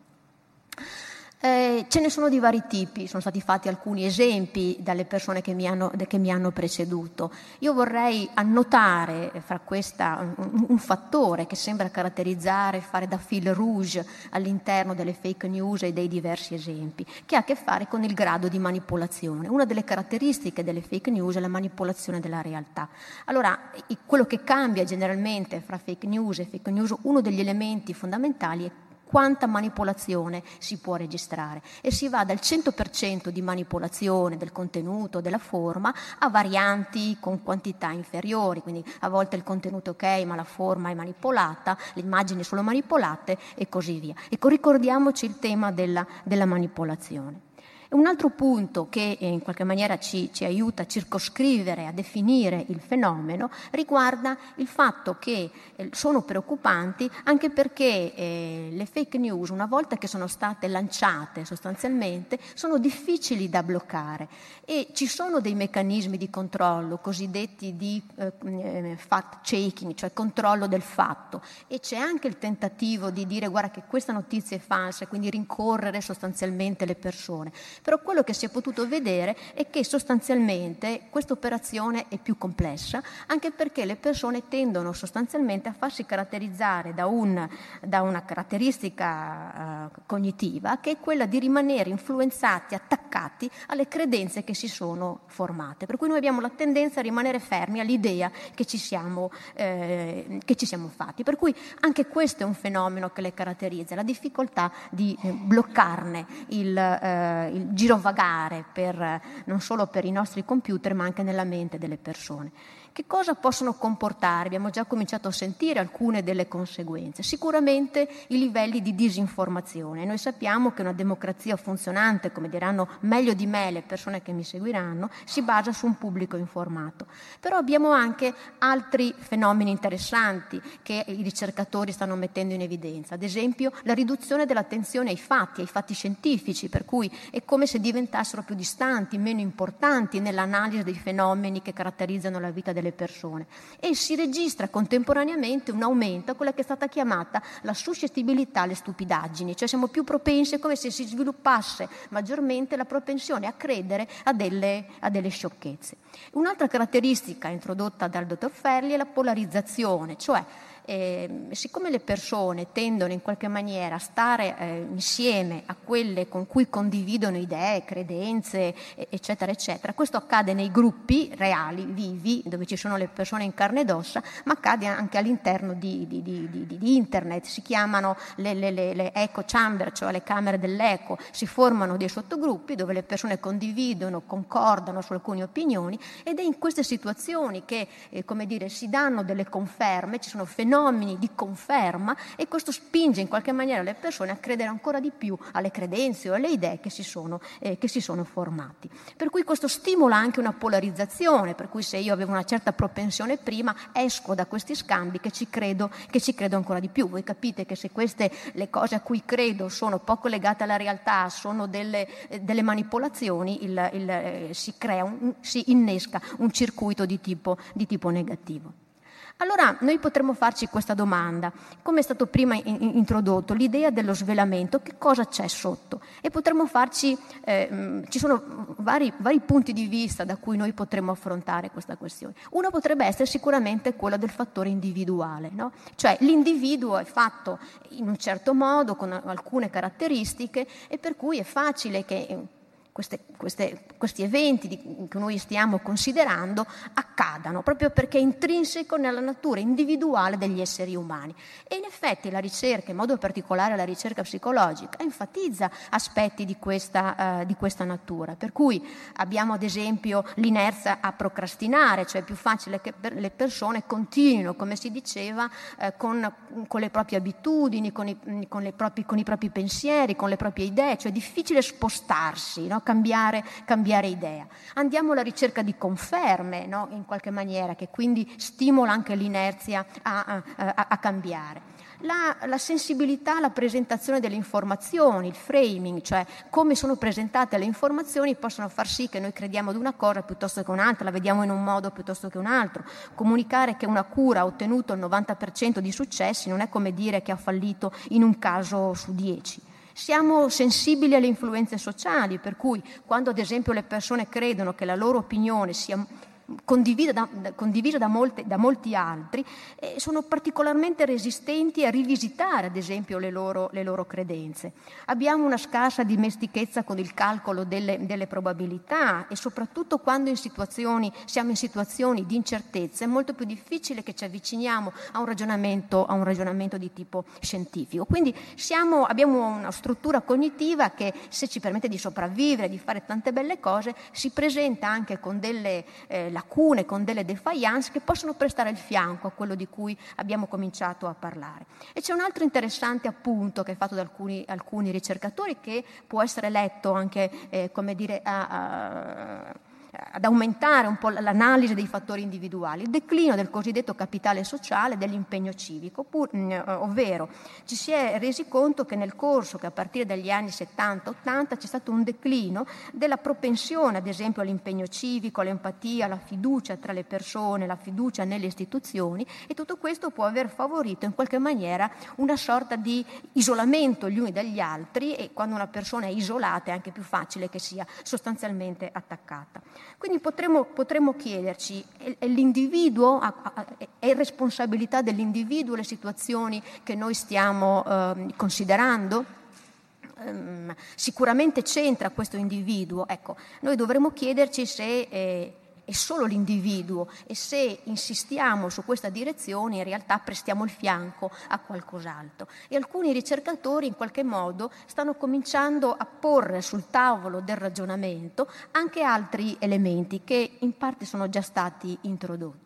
Eh, ce ne sono di vari tipi, sono stati fatti alcuni esempi dalle persone che mi hanno, che mi hanno preceduto. Io vorrei annotare fra questa un, un, fattore che sembra caratterizzare, fare da fil rouge all'interno delle fake news e dei diversi esempi, che ha a che fare con il grado di manipolazione. Una delle caratteristiche delle fake news è la manipolazione della realtà. Allora, quello che cambia generalmente fra fake news e fake news, uno degli elementi fondamentali è quanta manipolazione si può registrare e si va dal 100% di manipolazione del contenuto, della forma, a varianti con quantità inferiori, quindi a volte il contenuto è ok ma la forma è manipolata, le immagini sono manipolate e così via. Ecco, ricordiamoci il tema della, della manipolazione. Un altro punto che eh, in qualche maniera ci, ci, aiuta a circoscrivere, a definire il fenomeno, riguarda il fatto che eh, sono preoccupanti anche perché eh, le fake news, una volta che sono state lanciate sostanzialmente, sono difficili da bloccare. E ci sono dei meccanismi di controllo cosiddetti di eh, fact checking, cioè controllo del fatto. E c'è anche il tentativo di dire guarda che questa notizia è falsa e quindi rincorrere sostanzialmente le persone Però quello che si è potuto vedere è che sostanzialmente questa operazione è più complessa, anche perché le persone tendono sostanzialmente a farsi caratterizzare da, un, da una caratteristica uh, cognitiva che è quella di rimanere influenzati, attaccati alle credenze che si sono formate. Per cui noi abbiamo la tendenza a rimanere fermi all'idea che ci siamo, eh, che ci siamo fatti. Per cui anche questo è un fenomeno che le caratterizza, la difficoltà di eh, bloccarne il, eh, il girovagare per, non solo per i nostri computer ma anche nella mente delle persone. Che cosa possono comportare? Abbiamo già cominciato a sentire alcune delle conseguenze. Sicuramente i livelli di disinformazione. Noi sappiamo che una democrazia funzionante, come diranno meglio di me le persone che mi seguiranno, si basa su un pubblico informato. Però abbiamo anche altri fenomeni interessanti che i ricercatori stanno mettendo in evidenza. Ad esempio la riduzione dell'attenzione ai fatti, ai fatti scientifici, per cui è come se diventassero più distanti, meno importanti nell'analisi dei fenomeni che caratterizzano la vita delle delle persone e si registra contemporaneamente un aumento a quella che è stata chiamata la suscettibilità alle stupidaggini, cioè siamo più propensi, come se si sviluppasse maggiormente la propensione a credere a delle, a delle sciocchezze. Un'altra caratteristica introdotta dal dottor Ferli è la polarizzazione, cioè eh, siccome le persone tendono in qualche maniera a stare eh, insieme a quelle con cui condividono idee, credenze, eccetera, eccetera, questo accade nei gruppi reali, vivi, dove ci sono le persone in carne ed ossa, ma accade anche all'interno di, di, di, di internet, si chiamano le, le, le, le, echo chamber, cioè le camere dell'eco, si formano dei sottogruppi dove le persone condividono, concordano su alcune opinioni ed è in queste situazioni che, eh, come dire, si danno delle conferme, ci sono fenomeni fenomeni di conferma e questo spinge in qualche maniera le persone a credere ancora di più alle credenze o alle idee che si sono, eh, che si sono formati. Per cui questo stimola anche una polarizzazione, per cui se io avevo una certa propensione prima, esco da questi scambi che ci credo, che ci credo ancora di più. Voi capite che se queste le cose a cui credo sono poco legate alla realtà, sono delle, eh, delle manipolazioni, il, il, eh, si, crea un, si innesca un circuito di tipo, di tipo negativo. Allora noi potremmo farci questa domanda, come è stato prima in, introdotto, l'idea dello svelamento, che cosa c'è sotto? E potremmo farci, eh, ci sono vari, vari, punti di vista da cui noi potremmo affrontare questa questione. Uno potrebbe essere sicuramente quello del fattore individuale, no? cioè l'individuo è fatto in un certo modo, con alcune caratteristiche, e per cui è facile che queste, queste, questi eventi di, che noi stiamo considerando accadano, proprio perché è intrinseco nella natura individuale degli esseri umani. E in effetti la ricerca, in modo particolare la ricerca psicologica, enfatizza aspetti di questa, uh, di questa natura. Per cui abbiamo ad esempio l'inerzia a procrastinare, cioè è più facile che per le persone continuino, come si diceva, uh, con, con, le proprie abitudini, con i, con, propri, con i, propri, pensieri, con le proprie idee, cioè è difficile spostarsi. No? Cambiare, cambiare idea. Andiamo alla ricerca di conferme, no? in qualche maniera, che quindi stimola anche l'inerzia a, a, a cambiare. La, la, sensibilità alla presentazione delle informazioni, il framing, cioè come sono presentate le informazioni, possono far sì che noi crediamo ad una cosa piuttosto che un'altra, la vediamo in un modo piuttosto che un altro. Comunicare che una cura ha ottenuto il 90% di successi non è come dire che ha fallito in un caso su 10. Siamo sensibili alle influenze sociali, per cui quando ad esempio le persone credono che la loro opinione sia condivisa da, da, molte, da molti altri, eh, sono particolarmente resistenti a rivisitare, ad esempio, le loro, le loro, credenze. Abbiamo una scarsa dimestichezza con il calcolo delle, delle probabilità e soprattutto quando in siamo in situazioni di incertezza è molto più difficile che ci avviciniamo a un ragionamento, a un ragionamento di tipo scientifico. Quindi siamo, abbiamo una struttura cognitiva che se ci permette di sopravvivere, di fare tante belle cose, si presenta anche con delle eh, lacune, con delle defiance che possono prestare il fianco a quello di cui abbiamo cominciato a parlare. E c'è un altro interessante appunto che è fatto da alcuni, alcuni ricercatori che può essere letto anche, eh, come dire, a, a ad aumentare un po' l'analisi dei fattori individuali, il declino del cosiddetto capitale sociale dell'impegno civico, pur, mm, eh, ovvero ci si è resi conto che nel corso, che a partire dagli anni 70-80 c'è stato un declino della propensione, ad esempio, all'impegno civico, all'empatia, alla fiducia tra le persone, la fiducia nelle istituzioni e tutto questo può aver favorito in qualche maniera una sorta di isolamento gli uni dagli altri e quando una persona è isolata è anche più facile che sia sostanzialmente attaccata. Quindi potremmo, potremmo chiederci, è, l'individuo, è responsabilità dell'individuo le situazioni che noi stiamo eh, considerando? Um, sicuramente c'entra questo individuo. Ecco, noi dovremmo chiederci se eh, è solo l'individuo e se insistiamo su questa direzione in realtà prestiamo il fianco a qualcos'altro. E alcuni ricercatori in qualche modo stanno cominciando a porre sul tavolo del ragionamento anche altri elementi che in parte sono già stati introdotti.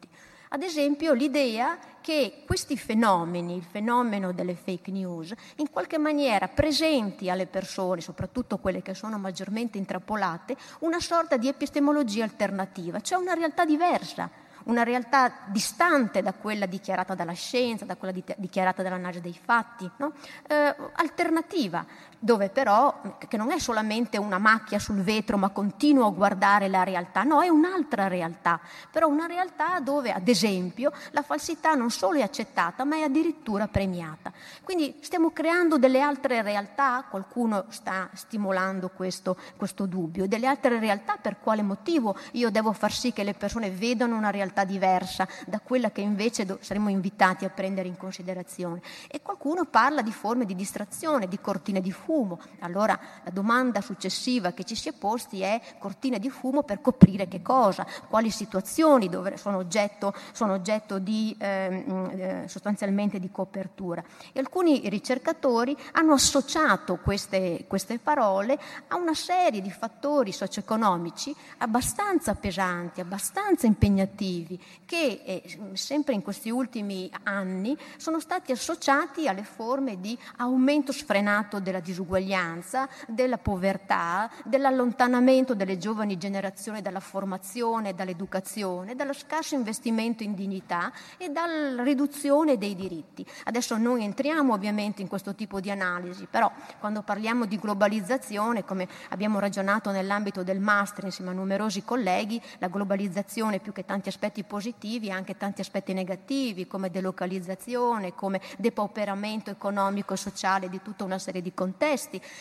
Ad esempio l'idea che questi fenomeni, il fenomeno delle fake news, in qualche maniera presenti alle persone, soprattutto quelle che sono maggiormente intrappolate, una sorta di epistemologia alternativa, cioè una realtà diversa una realtà distante da quella dichiarata dalla scienza, da quella dichiarata dall'analisi dei fatti, no? eh, alternativa, dove però, che non è solamente una macchia sul vetro ma continuo a guardare la realtà, no, è un'altra realtà, però una realtà dove, ad esempio, la falsità non solo è accettata ma è addirittura premiata. Quindi stiamo creando delle altre realtà, qualcuno sta stimolando questo, questo dubbio, delle altre realtà per quale motivo io devo far sì che le persone vedano una realtà diversa da quella che invece saremmo invitati a prendere in considerazione. E qualcuno parla di forme di distrazione, di cortine di fumo. Allora la domanda successiva che ci si è posti è cortine di fumo per coprire che cosa? Quali situazioni sono oggetto, sono oggetto di, ehm, eh, sostanzialmente di copertura? E alcuni ricercatori hanno associato queste, queste parole a una serie di fattori socio-economici abbastanza pesanti, abbastanza impegnativi che eh, sempre in questi ultimi anni sono stati associati alle forme di aumento sfrenato della disuguaglianza, della povertà, dell'allontanamento delle giovani generazioni dalla formazione, dall'educazione, dallo scarso investimento in dignità e dalla riduzione dei diritti. Adesso non entriamo ovviamente in questo tipo di analisi, però quando parliamo di globalizzazione, come abbiamo ragionato nell'ambito del master insieme a numerosi colleghi, la globalizzazione più che tanti aspetti positivi e anche tanti aspetti negativi come delocalizzazione, come depauperamento economico e sociale di tutta una serie di contesti,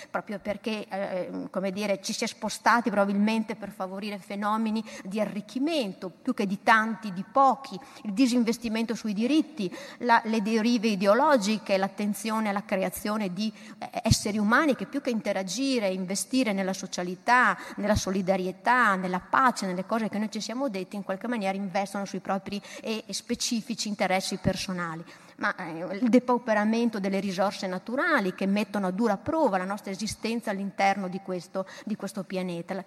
proprio perché eh, come dire, ci si è spostati probabilmente per favorire fenomeni di arricchimento più che di tanti, di pochi, il disinvestimento sui diritti, la, le derive ideologiche, l'attenzione alla creazione di eh, esseri umani che più che interagire, investire nella socialità, nella solidarietà, nella pace, nelle cose che noi ci siamo detti, in qualche maniera investono sui propri e specifici interessi personali ma eh, il depauperamento delle risorse naturali che mettono a dura prova la nostra esistenza all'interno di questo, di questo pianeta,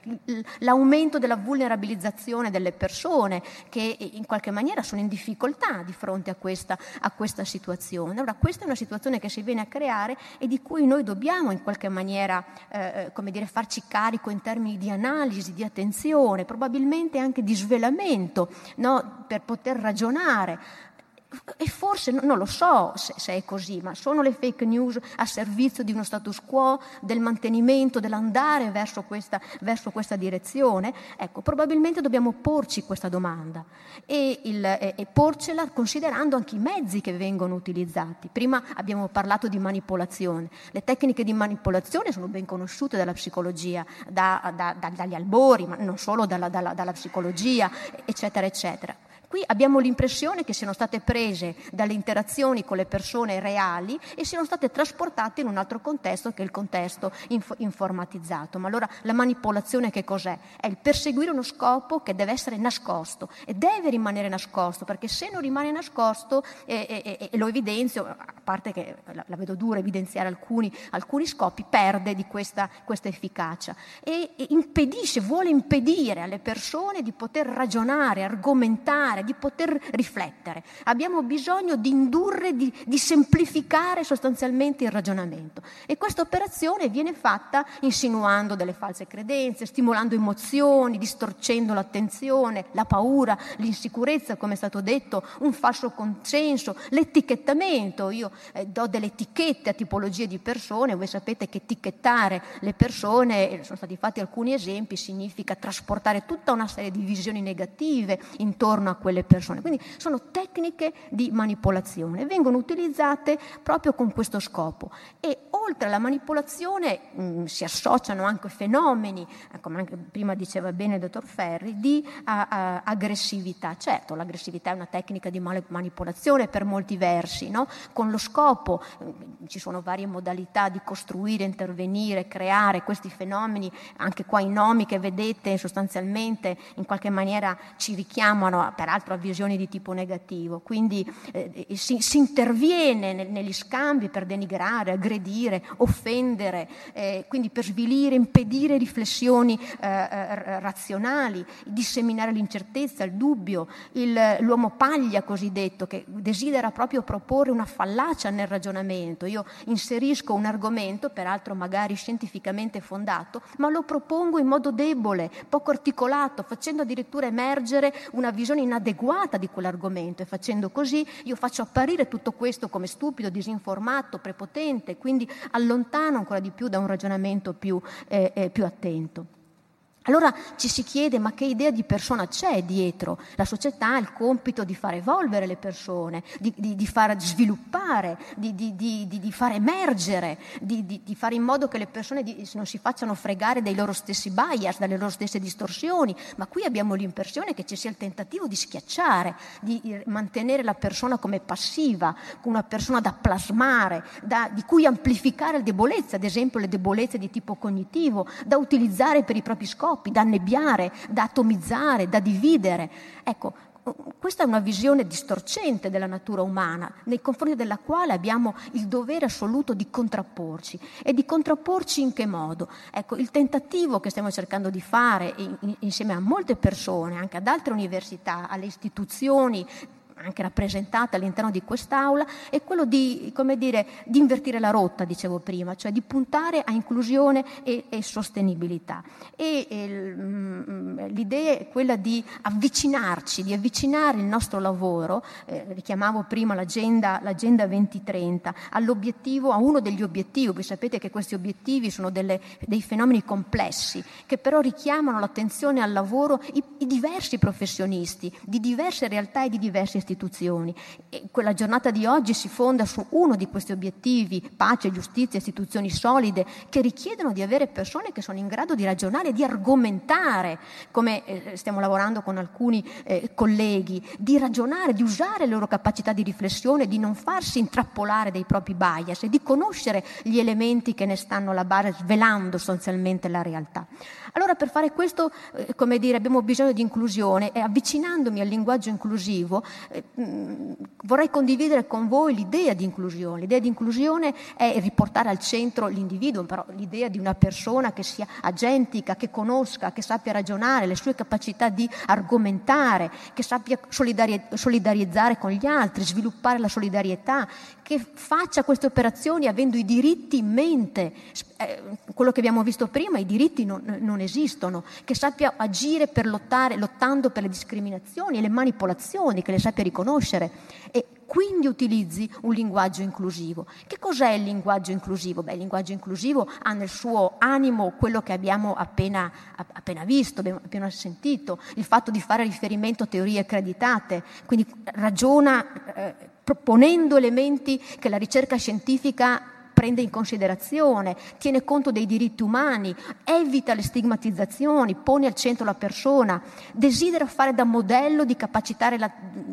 l'aumento della vulnerabilizzazione delle persone che in qualche maniera sono in difficoltà di fronte a questa, a questa situazione. Allora questa è una situazione che si viene a creare e di cui noi dobbiamo in qualche maniera eh, come dire, farci carico in termini di analisi, di attenzione, probabilmente anche di svelamento, no? per poter ragionare e forse, non lo so se, se, è così, ma sono le fake news a servizio di uno status quo, del mantenimento, dell'andare verso questa, verso questa direzione? Ecco, probabilmente dobbiamo porci questa domanda e, il, e, e, porcela considerando anche i mezzi che vengono utilizzati. Prima abbiamo parlato di manipolazione. Le tecniche di manipolazione sono ben conosciute dalla psicologia, da, da, da, dagli albori, ma non solo dalla, dalla, dalla psicologia, eccetera, eccetera. Qui abbiamo l'impressione che siano state prese dalle interazioni con le persone reali e siano state trasportate in un altro contesto che è il contesto inf- informatizzato. Ma allora la manipolazione che cos'è? È il perseguire uno scopo che deve essere nascosto e deve rimanere nascosto, perché se non rimane nascosto, e, e, e lo evidenzio, a parte che la, la vedo dura evidenziare alcuni, alcuni, scopi, perde di questa, questa efficacia e, e impedisce, vuole impedire alle persone di poter ragionare, argomentare, ragionare, di poter riflettere. Abbiamo bisogno di indurre, di, di semplificare sostanzialmente il ragionamento. E questa operazione viene fatta insinuando delle false credenze, stimolando emozioni, distorcendo l'attenzione, la paura, l'insicurezza, come è stato detto, un falso consenso, l'etichettamento. Io eh, do delle etichette a tipologie di persone, voi sapete che etichettare le persone, sono stati fatti alcuni esempi, significa trasportare tutta una serie di visioni negative intorno a quelle persone. Quindi sono tecniche di manipolazione, vengono utilizzate proprio con questo scopo. E oltre alla manipolazione mh, mm, si associano anche fenomeni, eh, come anche prima diceva bene il dottor Ferri, di a, a, aggressività. Certo, l'aggressività è una tecnica di manipolazione per molti versi, no? con lo scopo, mm, ci sono varie modalità di costruire, intervenire, creare questi fenomeni, anche qua i nomi che vedete sostanzialmente in qualche maniera ci richiamano peraltro a visioni di tipo negativo, quindi eh, si, si, interviene nel, negli scambi per denigrare, aggredire, offendere, eh, quindi per svilire, impedire riflessioni eh, eh razionali, disseminare l'incertezza, il dubbio, il, l'uomo paglia cosiddetto che desidera proprio proporre una fallacia nel ragionamento. Io inserisco un argomento, peraltro magari scientificamente fondato, ma lo propongo in modo debole, poco articolato, facendo addirittura emergere una visione inadeguata di quell'argomento e facendo così io faccio apparire tutto questo come stupido, disinformato, prepotente, quindi allontano ancora di più da un ragionamento più, eh, eh, più attento. Allora ci si chiede ma che idea di persona c'è dietro? La società ha il compito di far evolvere le persone, di, di, di far sviluppare, di, di far emergere, di, fare in modo che le persone non si facciano fregare dai loro stessi bias, dalle loro stesse distorsioni, ma qui abbiamo l'impressione che ci sia il tentativo di schiacciare, di mantenere la persona come passiva, una persona da plasmare, da, di cui amplificare le debolezze, ad esempio le debolezze di tipo cognitivo, da utilizzare per i propri scopi troppi, da annebbiare, da atomizzare, da dividere. Ecco, questa è una visione distorcente della natura umana, nei confronti della quale abbiamo il dovere assoluto di contrapporci. E di contrapporci in che modo? Ecco, il tentativo che stiamo cercando di fare insieme a molte persone, anche ad altre università, alle istituzioni anche rappresentata all'interno di quest'Aula, è quello di, dire, di, invertire la rotta, dicevo prima, cioè di puntare a inclusione e, e sostenibilità. E, e, mm, l'idea è quella di avvicinarci, di avvicinare il nostro lavoro, eh, richiamavo prima l'agenda, l'agenda 2030, all'obiettivo, a uno degli obiettivi, voi sapete che questi obiettivi sono delle, dei fenomeni complessi, che però richiamano l'attenzione al lavoro i, i diversi professionisti, di diverse realtà e di diversi istituti istituzioni. E quella giornata di oggi si fonda su uno di questi obiettivi, pace, giustizia, istituzioni solide, che richiedono di avere persone che sono in grado di ragionare, di argomentare, come eh, stiamo lavorando con alcuni eh, colleghi, di ragionare, di usare le loro capacità di riflessione, di non farsi intrappolare dai propri bias e di conoscere gli elementi che ne stanno alla base, svelando sostanzialmente la realtà. Allora per fare questo, eh, come dire, abbiamo bisogno di inclusione e avvicinandomi al linguaggio inclusivo eh, mh, vorrei condividere con voi l'idea di inclusione. L'idea di inclusione è riportare al centro l'individuo, però l'idea di una persona che sia agentica, che conosca, che sappia ragionare, le sue capacità di argomentare, che sappia solidari- solidarizzare con gli altri, sviluppare la solidarietà, che faccia queste operazioni avendo i diritti in mente. Eh, quello che abbiamo visto prima, i diritti non, non esistono, che sappia agire per lottare, lottando per le discriminazioni e le manipolazioni, che le sappia riconoscere e quindi utilizzi un linguaggio inclusivo. Che cos'è il linguaggio inclusivo? Beh, il linguaggio inclusivo ha nel suo animo quello che abbiamo appena, appena visto, abbiamo appena sentito, il fatto di fare riferimento a teorie accreditate, quindi ragiona eh, proponendo elementi che la ricerca scientifica prende in considerazione, tiene conto dei diritti umani, evita le stigmatizzazioni, pone al centro la persona, desidera fare da modello di capacità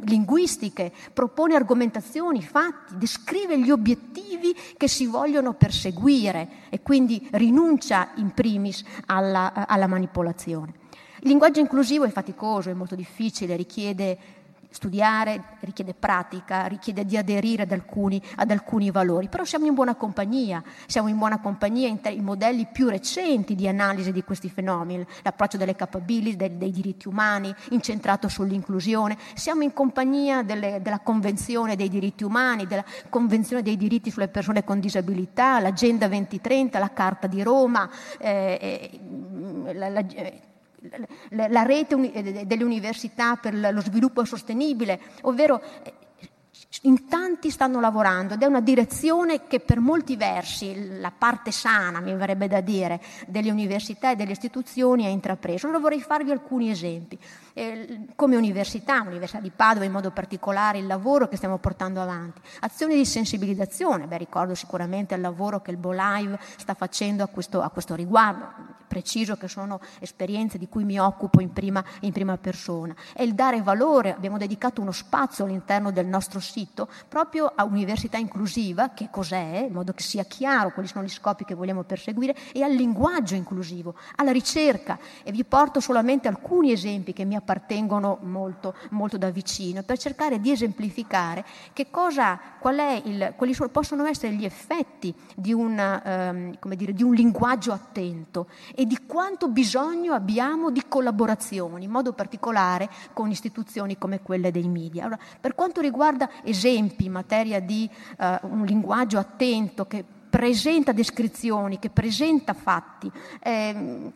linguistiche, propone argomentazioni, fatti, descrive gli obiettivi che si vogliono perseguire e quindi rinuncia in primis alla, alla manipolazione. Il linguaggio inclusivo è faticoso, è molto difficile, richiede studiare richiede pratica, richiede di aderire ad alcuni, ad alcuni valori, però siamo in buona compagnia, siamo in buona compagnia in i modelli più recenti di analisi di questi fenomeni, l'approccio delle capability, dei, dei diritti umani, incentrato sull'inclusione, siamo in compagnia delle, della Convenzione dei diritti umani, della Convenzione dei diritti sulle persone con disabilità, l'Agenda 2030, la Carta di Roma, eh, eh, la, la, eh, la rete eh, delle università per lo sviluppo sostenibile, ovvero eh, in tanti stanno lavorando ed è una direzione che per molti versi, la parte sana, mi verrebbe da dire, delle università e delle istituzioni ha intrapreso. Allora vorrei farvi alcuni esempi. Eh, come università, l'Università di Padova in modo particolare, il lavoro che stiamo portando avanti, azioni di sensibilizzazione, beh, ricordo sicuramente il lavoro che il BoLive sta facendo a questo, a questo riguardo, preciso che sono esperienze di cui mi occupo in prima, in prima persona, è il dare valore, abbiamo dedicato uno spazio all'interno del nostro sito proprio a università inclusiva, che cos'è, in modo che sia chiaro quali sono gli scopi che vogliamo perseguire, e al linguaggio inclusivo, alla ricerca. E vi porto solamente alcuni esempi che mi appartengono molto, molto da vicino, per cercare di esemplificare che cosa, il, quali sono, possono essere gli effetti di un, um, dire, di un linguaggio attento e di quanto bisogno abbiamo di collaborazioni, in modo particolare con istituzioni come quelle dei media. Allora, per quanto riguarda esempi in materia di uh, un linguaggio attento che presenta descrizioni, che presenta fatti, eh,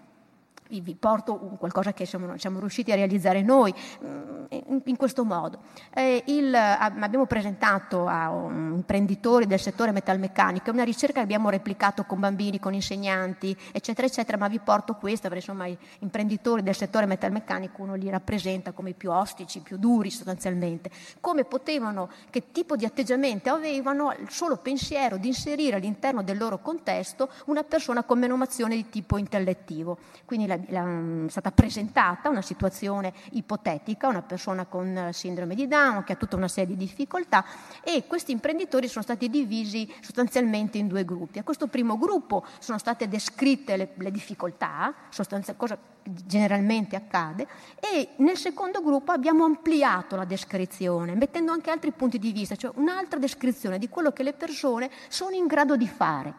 vi porto qualcosa che siamo, siamo riusciti a realizzare noi mm, in, in questo modo. Eh, il, abbiamo presentato a imprenditori del settore metalmeccanico una ricerca che abbiamo replicato con bambini, con insegnanti, eccetera, eccetera, ma vi porto questa perché insomma imprenditori del settore metalmeccanico uno li rappresenta come i più ostici, più duri sostanzialmente, come potevano, che tipo di atteggiamento avevano il solo pensiero di inserire all'interno del loro contesto una persona con menomazione di tipo intellettivo. Quindi la, è stata presentata una situazione ipotetica, una persona con sindrome di Down che ha tutta una serie di difficoltà e questi imprenditori sono stati divisi sostanzialmente in due gruppi. A questo primo gruppo sono state descritte le, le difficoltà, cosa generalmente accade, e nel secondo gruppo abbiamo ampliato la descrizione, mettendo anche altri punti di vista, cioè un'altra descrizione di quello che le persone sono in grado di fare.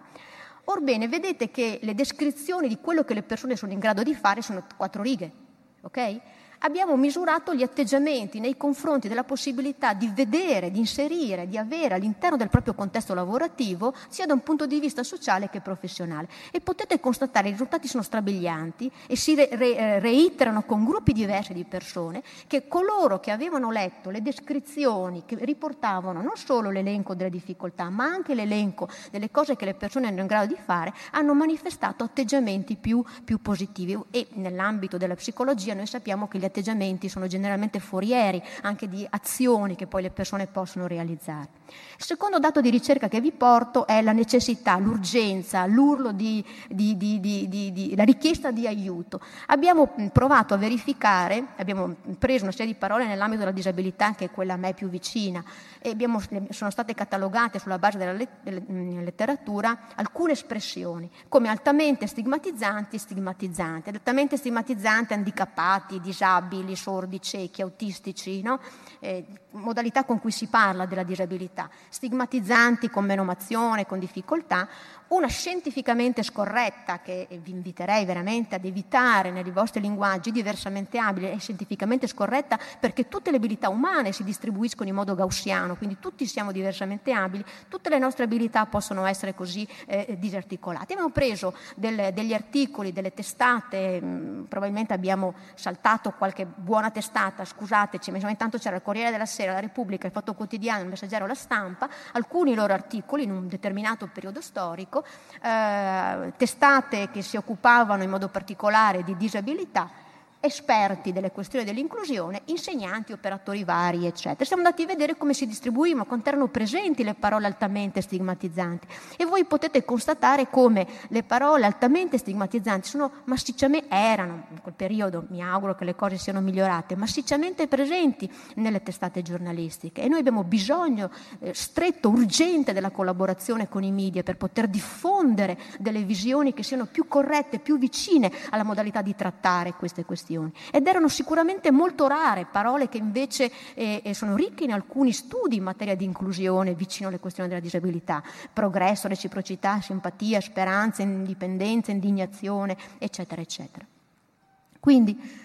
Orbene, vedete che le descrizioni di quello che le persone sono in grado di fare sono quattro righe, ok? Abbiamo misurato gli atteggiamenti nei confronti della possibilità di vedere, di inserire, di avere all'interno del proprio contesto lavorativo, sia da un punto di vista sociale che professionale. E potete constatare, i risultati sono strabilianti e si re- re- eh, reiterano con gruppi diversi di persone, che coloro che avevano letto le descrizioni che riportavano non solo l'elenco delle difficoltà, ma anche l'elenco delle cose che le persone erano in grado di fare, hanno manifestato atteggiamenti più, più positivi. E nell'ambito della psicologia noi sappiamo che gli atteggiamenti sono generalmente forieri anche di azioni che poi le persone possono realizzare. Il secondo dato di ricerca che vi porto è la necessità, l'urgenza, l'urlo di, di, di, di la richiesta di aiuto. Abbiamo provato a verificare, abbiamo preso una serie di parole nell'ambito della disabilità che è quella a me più vicina e abbiamo, sono state catalogate sulla base della letteratura alcune espressioni come altamente stigmatizzanti e stigmatizzanti. Altamente stigmatizzanti, handicappati, disabili, sordi, ciechi, autistici, no? eh, modalità con cui si parla della disabilità, stigmatizzanti con menomazione, con difficoltà, una scientificamente scorretta, che vi inviterei veramente ad evitare nei vostri linguaggi, diversamente abile e scientificamente scorretta, perché tutte le abilità umane si distribuiscono in modo gaussiano, quindi tutti siamo diversamente abili, tutte le nostre abilità possono essere così eh, disarticolate. Abbiamo preso del, degli articoli, delle testate, mh, mm, probabilmente abbiamo saltato qualche buona testata, scusateci, ma intanto c'era il Corriere della Sera, la Repubblica, il Fatto Quotidiano, il Messaggero, la Stampa, alcuni loro articoli in un determinato periodo storico, eh, testate che si occupavano in modo particolare di disabilità esperti delle questioni dell'inclusione, insegnanti, operatori vari, eccetera. Siamo andati a vedere come si distribuivano, quanto erano presenti le parole altamente stigmatizzanti. E voi potete constatare come le parole altamente stigmatizzanti sono massicciamente, erano in quel periodo, mi auguro che le cose siano migliorate, massicciamente presenti nelle testate giornalistiche. E noi abbiamo bisogno eh, stretto, urgente della collaborazione con i media per poter diffondere delle visioni che siano più corrette, più vicine alla modalità di trattare queste questioni informazioni. Ed erano sicuramente molto rare, parole che invece eh, eh, sono ricche in alcuni studi in materia di inclusione vicino alle questioni della disabilità. Progresso, reciprocità, simpatia, speranza, indipendenza, indignazione, eccetera, eccetera. Quindi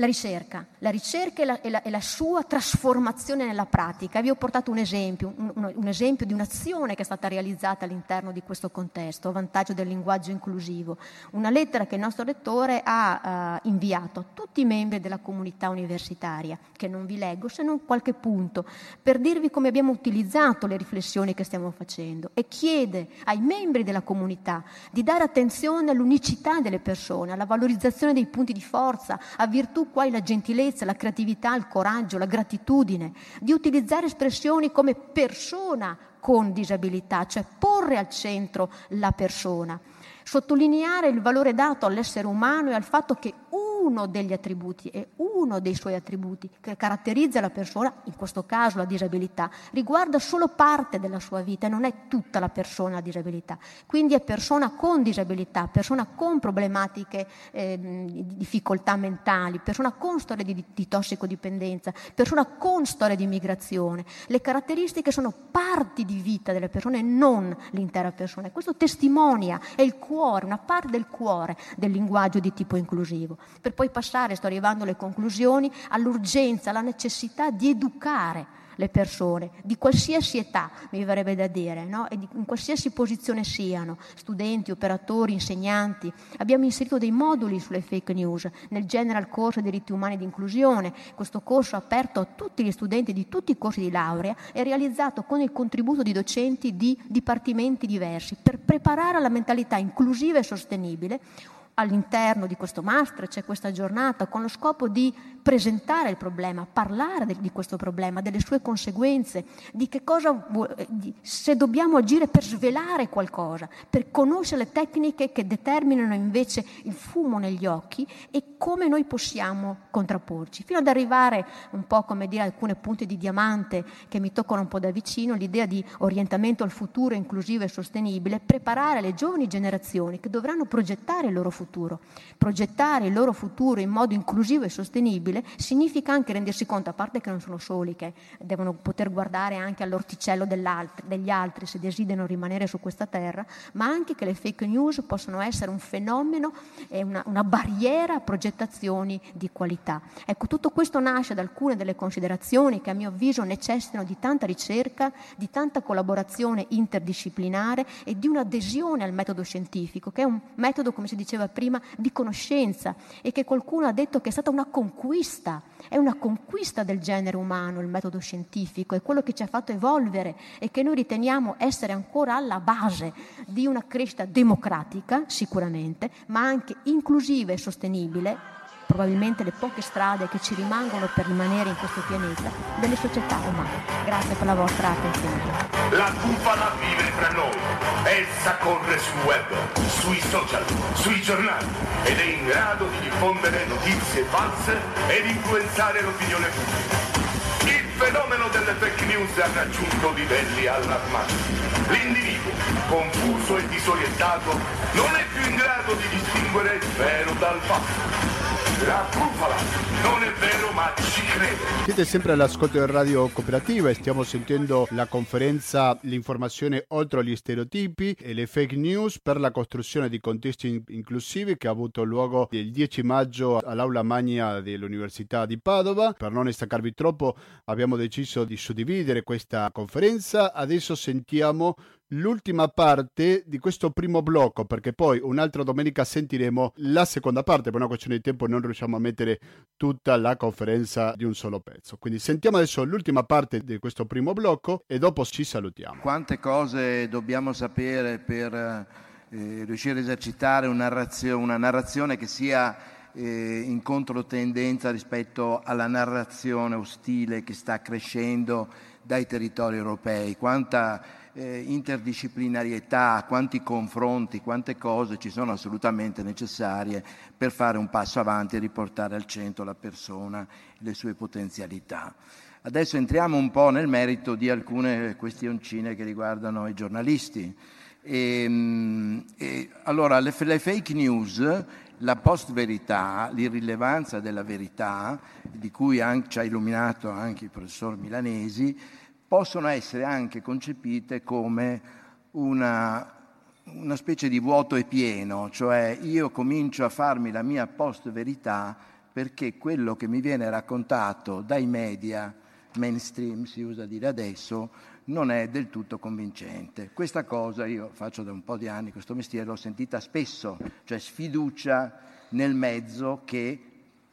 la ricerca, la ricerca e la, e, la, e la, sua trasformazione nella pratica. Vi ho portato un esempio, un, un, esempio di un'azione che è stata realizzata all'interno di questo contesto, a vantaggio del linguaggio inclusivo. Una lettera che il nostro lettore ha uh, inviato a tutti i membri della comunità universitaria, che non vi leggo se non qualche punto, per dirvi come abbiamo utilizzato le riflessioni che stiamo facendo e chiede ai membri della comunità di dare attenzione all'unicità delle persone, alla valorizzazione dei punti di forza, a virtù quali la gentilezza, la creatività, il coraggio, la gratitudine, di utilizzare espressioni come persona con disabilità, cioè porre al centro la persona, sottolineare il valore dato all'essere umano e al fatto che uno degli attributi e uno dei suoi attributi che caratterizza la persona, in questo caso la disabilità, riguarda solo parte della sua vita e non è tutta la persona a disabilità. Quindi è persona con disabilità, persona con problematiche eh, di difficoltà mentali, persona con storie di, di tossicodipendenza, persona con storie di migrazione. Le caratteristiche sono parti di vita delle persone, non l'intera persona. E questo testimonia, è il cuore, una parte del cuore del linguaggio di tipo inclusivo per poi passare, sto arrivando alle conclusioni, all'urgenza, alla necessità di educare le persone, di qualsiasi età, mi verrebbe da dire, no? e di, in qualsiasi posizione siano, studenti, operatori, insegnanti. Abbiamo inserito dei moduli sulle fake news nel General Corso diritti umani di inclusione. Questo corso aperto a tutti gli studenti di tutti i corsi di laurea è realizzato con il contributo di docenti di dipartimenti diversi per preparare alla mentalità inclusiva e sostenibile all'interno di questo master c'è questa giornata con lo scopo di presentare il problema, parlare di questo problema, delle sue conseguenze, di che cosa, di, se dobbiamo agire per svelare qualcosa, per conoscere le tecniche che determinano invece il fumo negli occhi e come noi possiamo contrapporci, fino ad arrivare un po' come dire alcune punte di diamante che mi toccano un po' da vicino, l'idea di orientamento al futuro inclusivo e sostenibile, preparare le giovani generazioni che dovranno progettare il loro futuro, progettare il loro futuro in modo inclusivo e sostenibile significa anche rendersi conto, a parte che non sono soli, che devono poter guardare anche all'orticello degli altri se desiderano rimanere su questa terra, ma anche che le fake news possono essere un fenomeno e una, una barriera a progettazioni di qualità. Ecco, tutto questo nasce da alcune delle considerazioni che a mio avviso necessitano di tanta ricerca, di tanta collaborazione interdisciplinare e di un'adesione al metodo scientifico, che è un metodo, come si diceva prima, di conoscenza e che qualcuno ha detto che è stata una conquista, è una conquista del genere umano il metodo scientifico, è quello che ci ha fatto evolvere e che noi riteniamo essere ancora alla base di una crescita democratica, sicuramente, ma anche inclusiva e sostenibile probabilmente le poche strade che ci rimangono per rimanere in questo pianeta delle società umane. Grazie per la vostra attenzione. La bufala vive tra noi. Essa corre sul web, sui social, sui giornali ed è in grado di diffondere notizie false ed influenzare l'opinione pubblica. Il fenomeno delle fake news ha raggiunto livelli allarmanti. L'individuo, confuso e disorientato, non è più in grado di distinguere il vero dal falso. La bufala! Non è vero, ma ci credo! Siete sempre all'ascolto del Radio Cooperativa e stiamo sentendo la conferenza L'informazione oltre gli stereotipi e le fake news per la costruzione di contesti inclusivi che ha avuto luogo il 10 maggio all'aula magna dell'Università di Padova. Per non staccarvi troppo abbiamo deciso di suddividere questa conferenza. Adesso sentiamo l'ultima parte di questo primo blocco, perché poi un'altra domenica sentiremo la seconda parte, per una questione di tempo non riusciamo a mettere tutta la conferenza di un solo pezzo. Quindi sentiamo adesso l'ultima parte di questo primo blocco e dopo ci salutiamo. Quante cose dobbiamo sapere per eh, riuscire a esercitare una narrazione, una narrazione che sia eh, in controtendenza rispetto alla narrazione ostile che sta crescendo dai territori europei. Quanta eh, interdisciplinarietà, quanti confronti, quante cose ci sono assolutamente necessarie per fare un passo avanti e riportare al centro la persona e le sue potenzialità. Adesso entriamo un po' nel merito di alcune questioncine che riguardano i giornalisti. E, ehm, e, allora, le, le, fake news la post-verità, l'irrilevanza della verità, di cui anche, ci ha illuminato anche il professor Milanesi, possono essere anche concepite come una, una specie di vuoto e pieno, cioè io comincio a farmi la mia post-verità perché quello che mi viene raccontato dai media mainstream, si usa dire adesso, non è del tutto convincente. Questa cosa io faccio da un po' di anni questo mestiere, l'ho sentita spesso, cioè sfiducia nel mezzo che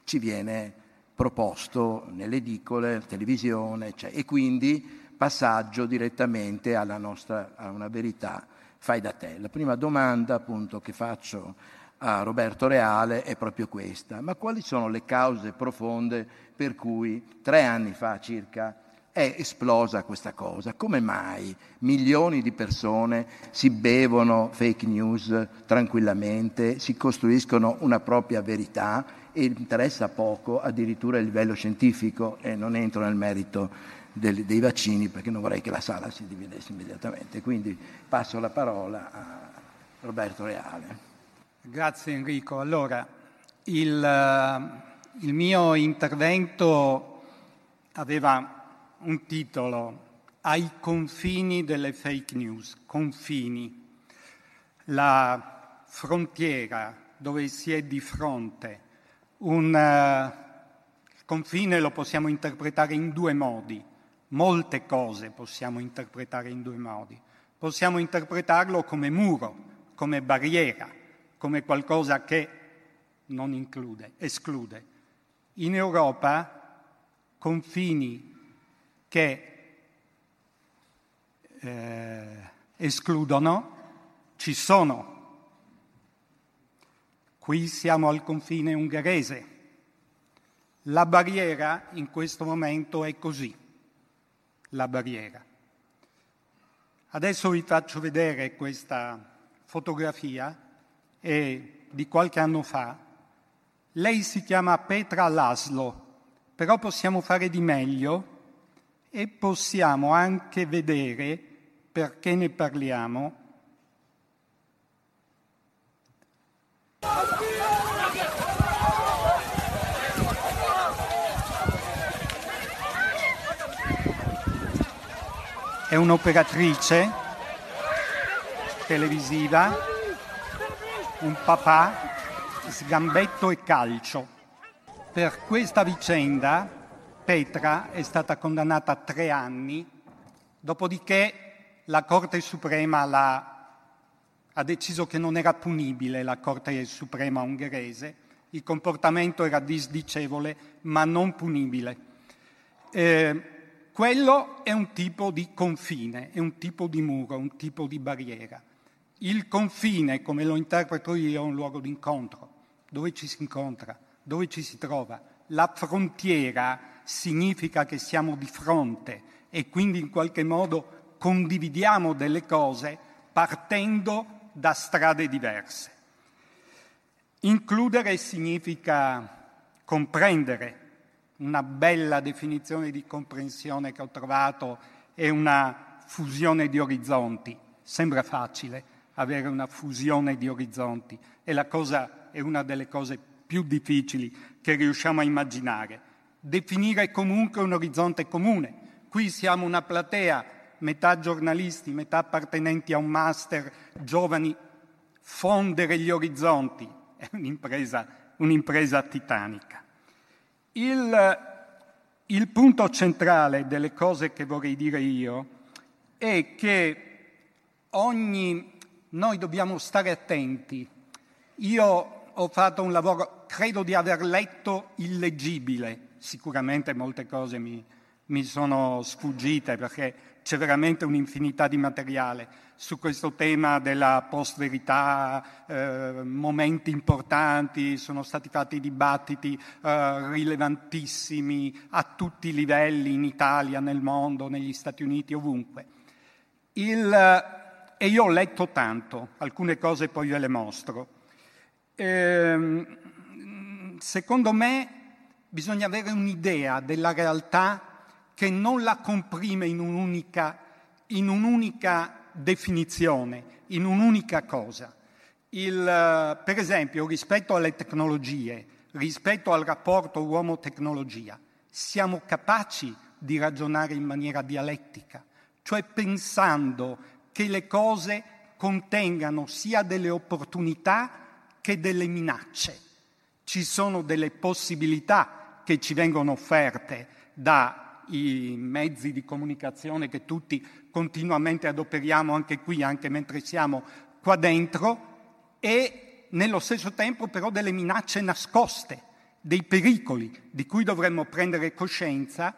ci viene proposto nelle edicole, televisione, cioè, e quindi passaggio direttamente alla nostra, a una verità fai da te. La prima domanda appunto che faccio a Roberto Reale è proprio questa. Ma quali sono le cause profonde per cui tre anni fa circa è esplosa questa cosa? Come mai milioni di persone si bevono fake news tranquillamente, si costruiscono una propria verità e interessa poco addirittura il livello scientifico e non entro nel merito dei, dei vaccini perché non vorrei che la sala si dividesse immediatamente. Quindi passo la parola a Roberto Reale. Grazie Enrico. Allora, il, uh, il mio intervento aveva un titolo ai confini delle fake news, confini, la frontiera dove si è di fronte. Un uh, confine lo possiamo interpretare in due modi, molte cose possiamo interpretare in due modi. Possiamo interpretarlo come muro, come barriera, come qualcosa che non include, esclude. In Europa confini che eh, escludono ci sono. Qui siamo al confine ungherese. La barriera in questo momento è così, la barriera. Adesso vi faccio vedere questa fotografia di qualche anno fa, lei si chiama Petra Laszlo, però possiamo fare di meglio e possiamo anche vedere perché ne parliamo. È un'operatrice televisiva un papà, sgambetto e calcio. Per questa vicenda Petra è stata condannata a tre anni, dopodiché la Corte Suprema ha deciso che non era punibile la Corte Suprema ungherese, il comportamento era disdicevole ma non punibile. Eh, quello è un tipo di confine, è un tipo di muro, un tipo di barriera. Il confine, come lo interpreto io, è un luogo di incontro, dove ci si incontra, dove ci si trova. La frontiera significa che siamo di fronte e quindi in qualche modo condividiamo delle cose partendo da strade diverse. Includere significa comprendere. Una bella definizione di comprensione che ho trovato è una fusione di orizzonti. Sembra facile, avere una fusione di orizzonti. È, cosa, è una delle cose più difficili che riusciamo a immaginare. Definire comunque un orizzonte comune. Qui siamo una platea, metà giornalisti, metà appartenenti a un master, giovani. Fondere gli orizzonti è un'impresa, un'impresa titanica. Il, il punto centrale delle cose che vorrei dire io è che ogni noi dobbiamo stare attenti. Io ho fatto un lavoro, credo di aver letto illeggibile, sicuramente molte cose mi, mi sono sfuggite perché c'è veramente un'infinità di materiale su questo tema della post-verità, eh, momenti importanti, sono stati fatti dibattiti eh, rilevantissimi a tutti i livelli in Italia, nel mondo, negli Stati Uniti, ovunque. Il, e io ho letto tanto, alcune cose poi ve le mostro. Ehm, secondo me bisogna avere un'idea della realtà che non la comprime in un'unica, in un'unica definizione, in un'unica cosa, Il, eh, per esempio, rispetto alle tecnologie, rispetto al rapporto uomo-tecnologia, siamo capaci di ragionare in maniera dialettica, cioè pensando che le cose contengano sia delle opportunità che delle minacce. Ci sono delle possibilità che ci vengono offerte dai mezzi di comunicazione che tutti continuamente adoperiamo anche qui, anche mentre siamo qua dentro, e nello stesso tempo però delle minacce nascoste, dei pericoli di cui dovremmo prendere coscienza,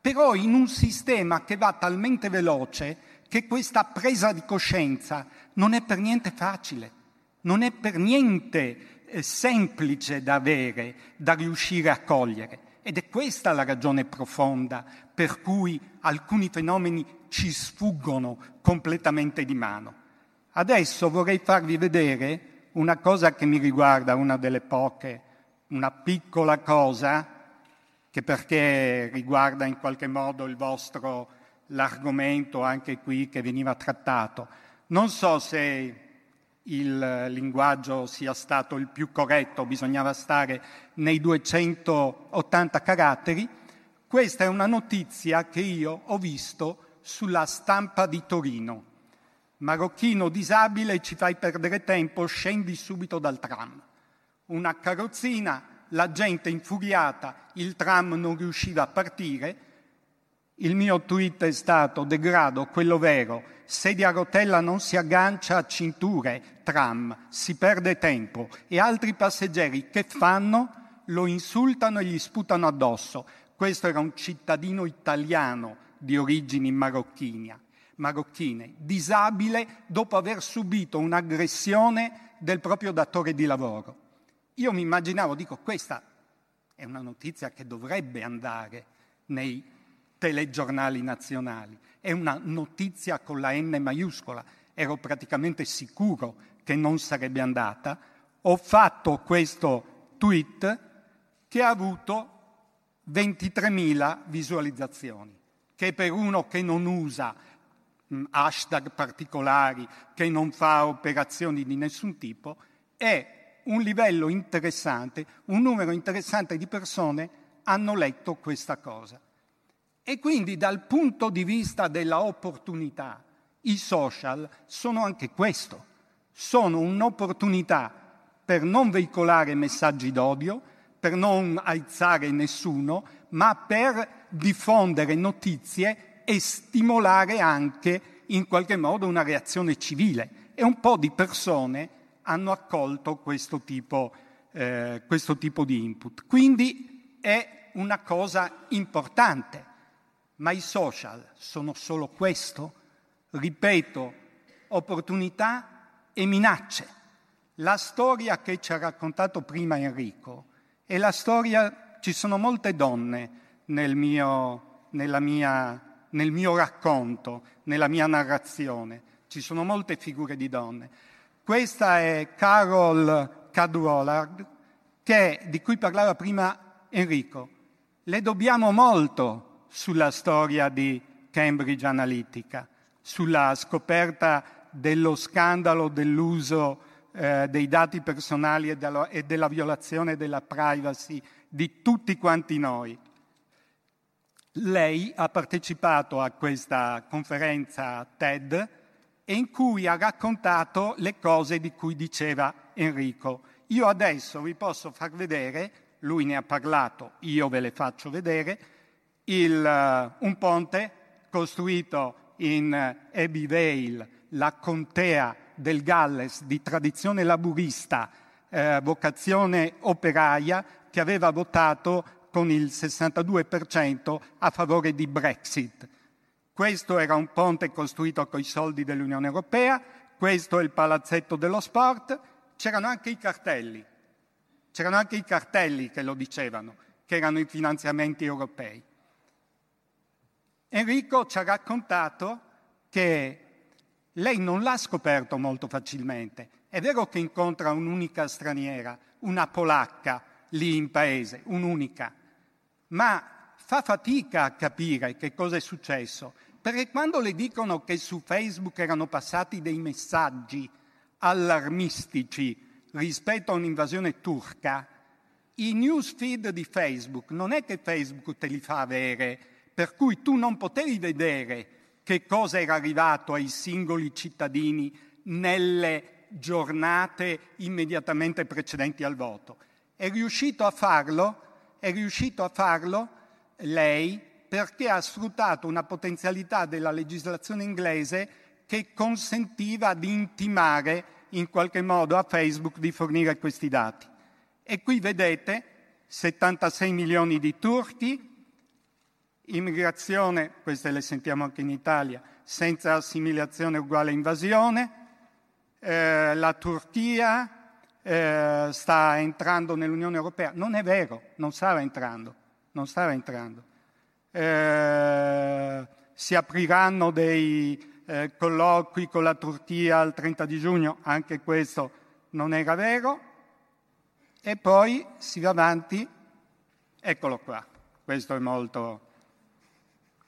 però in un sistema che va talmente veloce che questa presa di coscienza non è per niente facile, non è per niente eh, semplice da avere, da riuscire a cogliere. Ed è questa la ragione profonda per cui alcuni fenomeni ci sfuggono completamente di mano. Adesso vorrei farvi vedere una cosa che mi riguarda, una delle poche, una piccola cosa, che perché riguarda in qualche modo il vostro, l'argomento anche qui che veniva trattato. Non so se il linguaggio sia stato il più corretto, bisognava stare nei 280 caratteri. Questa è una notizia che io ho visto sulla stampa di Torino marocchino disabile, ci fai perdere tempo, scendi subito dal tram. Una carrozzina, la gente infuriata, il tram non riusciva a partire. Il mio tweet è stato degrado, quello vero, sedia a rotella non si aggancia a cinture, tram, si perde tempo e altri passeggeri che fanno? Lo insultano e gli sputano addosso. Questo era un cittadino italiano di origini marocchine marocchine, disabile dopo aver subito un'aggressione del proprio datore di lavoro. Io mi immaginavo, dico, questa è una notizia che dovrebbe andare nei telegiornali nazionali, è una notizia con la N maiuscola, ero praticamente sicuro che non sarebbe andata, ho fatto questo tweet che ha avuto 23.000 visualizzazioni, che per uno che non usa Mm, hashtag particolari, che non fa operazioni di nessun tipo, è un livello interessante, un numero interessante di persone hanno letto questa cosa. E quindi dal punto di vista della opportunità, i social sono anche questo, sono un'opportunità per non veicolare messaggi d'odio, per non aizzare nessuno, ma per diffondere notizie e stimolare anche in qualche modo una reazione civile. E un po' di persone hanno accolto questo tipo, eh, questo tipo di input. Quindi è una cosa importante. Ma i social sono solo questo? Ripeto, opportunità e minacce. La storia che ci ha raccontato prima Enrico è la storia, ci sono molte donne nel mio, mia nel mio racconto, nella mia narrazione. Ci sono molte figure di donne. Questa è Carol Cadwallard, che, di cui parlava prima Enrico. Le dobbiamo molto sulla storia di Cambridge Analytica, sulla scoperta dello scandalo dell'uso eh, dei dati personali e della, e della violazione della privacy di tutti quanti noi. Lei ha partecipato a questa conferenza TED in cui ha raccontato le cose di cui diceva Enrico. Io adesso vi posso far vedere, lui ne ha parlato, io ve le faccio vedere, il, uh, un ponte costruito in uh, Abbey la contea del Galles di tradizione laburista, eh, vocazione operaia, che aveva votato con il 62% a favore di Brexit. Questo era un ponte costruito con i soldi dell'Unione Europea, questo è il palazzetto dello sport, c'erano anche i cartelli, c'erano anche i cartelli che lo dicevano, che erano i finanziamenti europei. Enrico ci ha raccontato che lei non l'ha scoperto molto facilmente. È vero che incontra un'unica straniera, una polacca, lì in paese, un'unica, ma fa fatica a capire che cosa è successo, perché quando le dicono che su Facebook erano passati dei messaggi allarmistici rispetto a un'invasione turca, i newsfeed di Facebook non è che Facebook te li fa avere, per cui tu non potevi vedere che cosa era arrivato ai singoli cittadini nelle giornate immediatamente precedenti al voto. È riuscito a farlo, è riuscito a farlo lei perché ha sfruttato una potenzialità della legislazione inglese che consentiva di intimare in qualche modo a Facebook di fornire questi dati. E qui vedete 76 milioni di turchi, immigrazione, queste le sentiamo anche in Italia, senza assimilazione uguale invasione, eh, la Turchia eh, sta entrando nell'Unione Europea. Non è vero, non stava entrando, non stava entrando. Eh, si apriranno dei eh, colloqui con la Turchia il 30 di giugno, anche questo non era vero. E poi si va avanti, eccolo qua, questo è molto,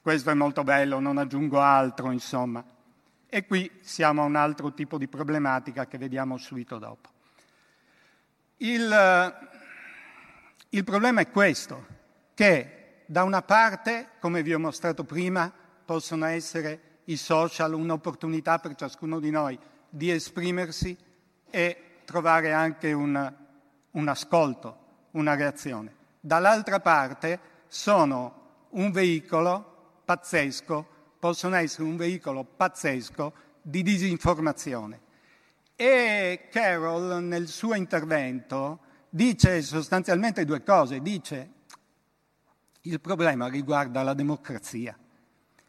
questo è molto bello, non aggiungo altro, insomma. E qui siamo a un altro tipo di problematica che vediamo subito dopo. Il, il problema è questo, che da una parte, come vi ho mostrato prima, possono essere i social un'opportunità per ciascuno di noi di esprimersi e trovare anche un, un ascolto, una reazione. Dall'altra parte sono un veicolo pazzesco possono essere un veicolo pazzesco di disinformazione. E Carroll nel suo intervento dice sostanzialmente due cose. Dice il problema riguarda la democrazia.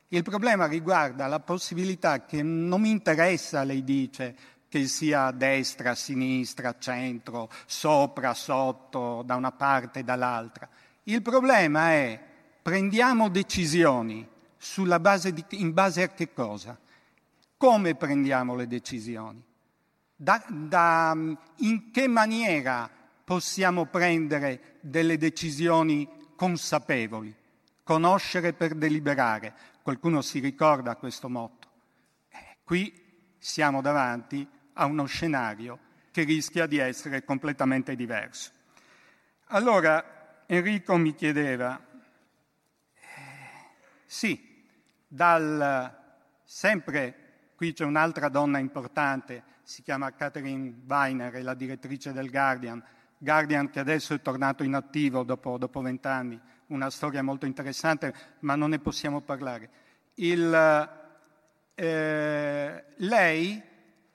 Il problema riguarda la possibilità che non mi interessa, lei dice, che sia destra, sinistra, centro, sopra, sotto, da una parte e dall'altra. Il problema è prendiamo decisioni base di, in base a che cosa? Come prendiamo le decisioni? Da, da, in che maniera possiamo prendere delle decisioni consapevoli? Conoscere per deliberare. Qualcuno si ricorda questo motto. Eh, qui siamo davanti a uno scenario che rischia di essere completamente diverso. Allora Enrico mi chiedeva, eh, sì, dal sempre, qui c'è un'altra donna importante, si chiama Catherine Weiner, è la direttrice del Guardian, Guardian che adesso è tornato in attivo dopo vent'anni, una storia molto interessante, ma non ne possiamo parlare. Il, eh, lei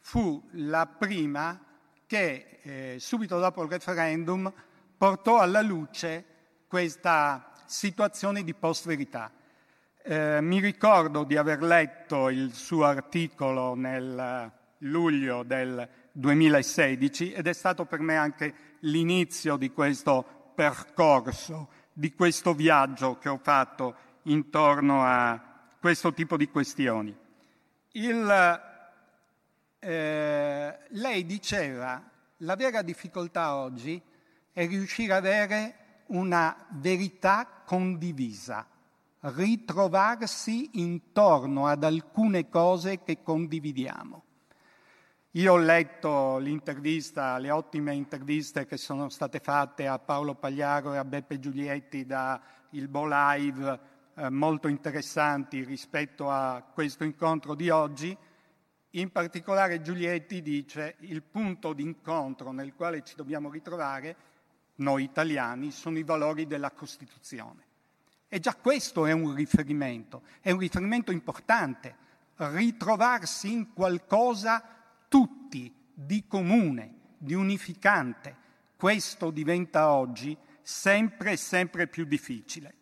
fu la prima che eh, subito dopo il referendum portò alla luce questa situazione di post-verità. Eh, mi ricordo di aver letto il suo articolo nel luglio del 2016 ed è stato per me anche l'inizio di questo percorso, di questo viaggio che ho fatto intorno a questo tipo di questioni. Il, eh, lei diceva la vera difficoltà oggi è riuscire ad avere una verità condivisa ritrovarsi intorno ad alcune cose che condividiamo. Io ho letto l'intervista, le ottime interviste che sono state fatte a Paolo Pagliaro e a Beppe Giulietti da il Bo Live, eh, molto interessanti rispetto a questo incontro di oggi. In particolare Giulietti dice il punto d'incontro nel quale ci dobbiamo ritrovare, noi italiani, sono i valori della Costituzione. E già questo è un riferimento, è un riferimento importante, ritrovarsi in qualcosa tutti di comune, di unificante. Questo diventa oggi sempre e sempre più difficile.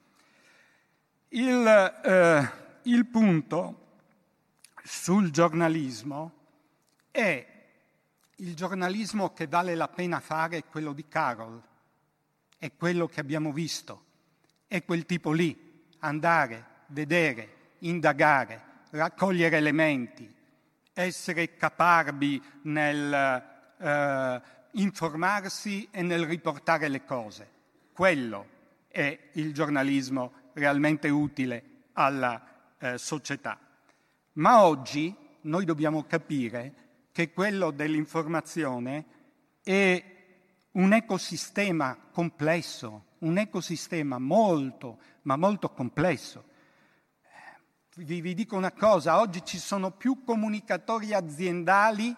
Il, eh, il punto sul giornalismo è il giornalismo che vale la pena fare è quello di Carol, è quello che abbiamo visto è quel tipo lì, andare, vedere, indagare, raccogliere elementi, essere caparbi nel eh, informarsi e nel riportare le cose. Quello è il giornalismo realmente utile alla eh, società. Ma oggi noi dobbiamo capire che quello dell'informazione è un ecosistema complesso, un ecosistema molto, ma molto complesso. Vi, vi, dico una cosa, oggi ci sono più comunicatori aziendali,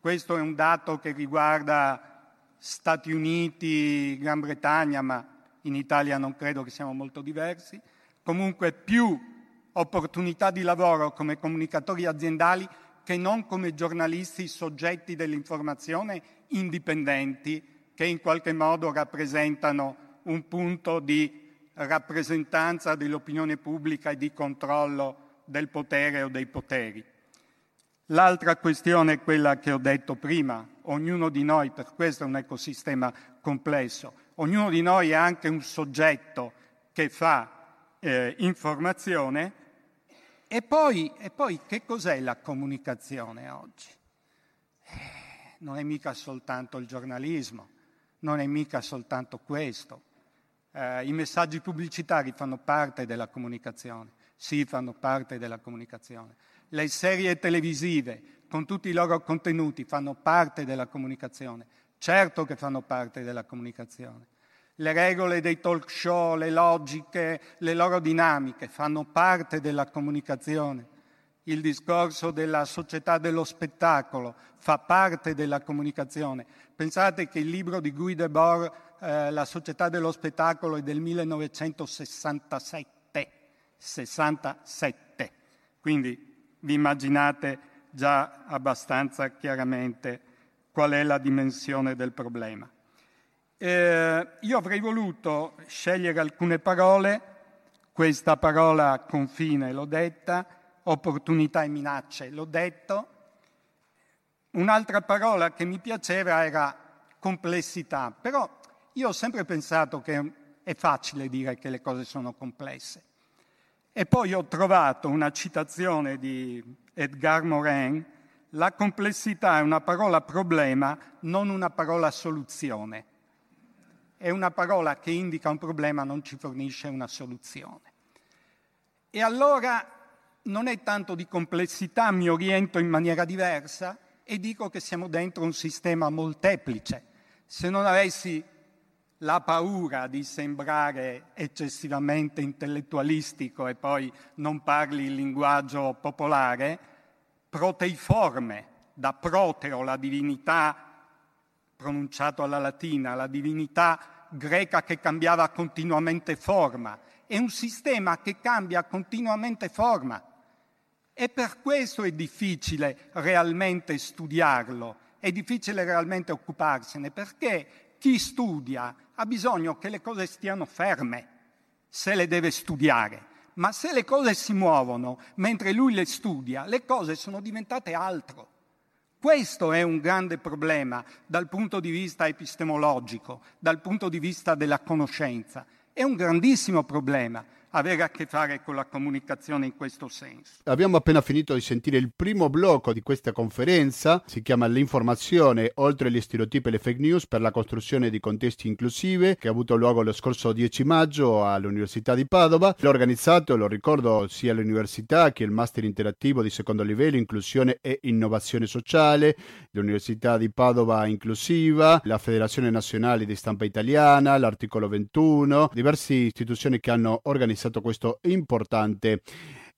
questo è un dato che riguarda Stati Uniti, Gran Bretagna, ma in Italia non credo che siamo molto diversi, comunque più opportunità di lavoro come comunicatori aziendali che non come giornalisti soggetti dell'informazione indipendenti che in qualche modo rappresentano un punto di rappresentanza dell'opinione pubblica e di controllo del potere o dei poteri. L'altra questione è quella che ho detto prima, ognuno di noi, per questo è un ecosistema complesso, ognuno di noi è anche un soggetto che fa eh, informazione e poi, e poi che cos'è la comunicazione oggi? Eh, non è mica soltanto il giornalismo, non è mica soltanto questo. Eh, I messaggi pubblicitari fanno parte della comunicazione, sì, fanno parte della comunicazione. Le serie televisive, con tutti i loro contenuti, fanno parte della comunicazione. Certo che fanno parte della comunicazione. Le regole dei talk show, le logiche, le loro dinamiche fanno parte della comunicazione. Il discorso della società dello spettacolo fa parte della comunicazione. Pensate che il libro di Guy Debord, eh, La società dello spettacolo, è del 1967. 67. Quindi vi immaginate già abbastanza chiaramente qual è la dimensione del problema. Eh, io avrei voluto scegliere alcune parole, questa parola confine l'ho detta, opportunità e minacce l'ho detto, un'altra parola che mi piaceva era complessità, però io ho sempre pensato che è facile dire che le cose sono complesse. E poi ho trovato una citazione di Edgar Morin, la complessità è una parola problema, non una parola soluzione è una parola che indica un problema, non ci fornisce una soluzione. E allora non è tanto di complessità, mi oriento in maniera diversa e dico che siamo dentro un sistema molteplice. Se non avessi la paura di sembrare eccessivamente intellettualistico e poi non parli il linguaggio popolare, proteiforme, da proteo, la divinità pronunciato alla latina, la divinità greca che cambiava continuamente forma, è un sistema che cambia continuamente forma e per questo è difficile realmente studiarlo, è difficile realmente occuparsene, perché chi studia ha bisogno che le cose stiano ferme se le deve studiare, ma se le cose si muovono mentre lui le studia, le cose sono diventate altro. Questo è un grande problema dal punto di vista epistemologico, dal punto di vista della conoscenza. È un grandissimo problema avere a che fare con la comunicazione in questo senso. Abbiamo appena finito di sentire il primo blocco di questa conferenza, si chiama L'informazione oltre gli stereotipi e le fake news per la costruzione di contesti inclusive, che ha avuto luogo lo scorso 10 maggio all'Università di Padova. L'ho organizzato, lo ricordo, sia l'università che il Master interattivo di secondo livello, inclusione e innovazione sociale, l'Università di Padova inclusiva, la Federazione Nazionale di Stampa Italiana, l'articolo 21, diverse istituzioni che hanno organizzato stato questo importante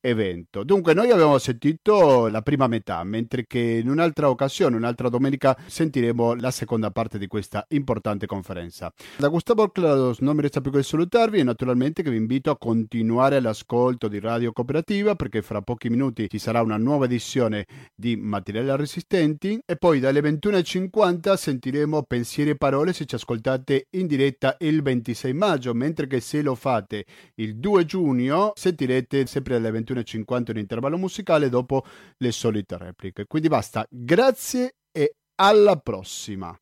evento. Dunque, noi abbiamo sentito la prima metà, mentre che in un'altra occasione, un'altra domenica, sentiremo la seconda parte di questa importante conferenza. Da Gustavo Clados non mi resta più che salutarvi e naturalmente che vi invito a continuare l'ascolto di Radio Cooperativa perché fra pochi minuti ci sarà una nuova edizione di Materiali Resistenti e poi dalle 21.50 sentiremo Pensieri e Parole se ci ascoltate in diretta il 26 maggio, mentre che se lo fate il 2 giugno sentirete sempre alle 21 21.50 un intervallo musicale dopo le solite repliche. Quindi basta, grazie e alla prossima.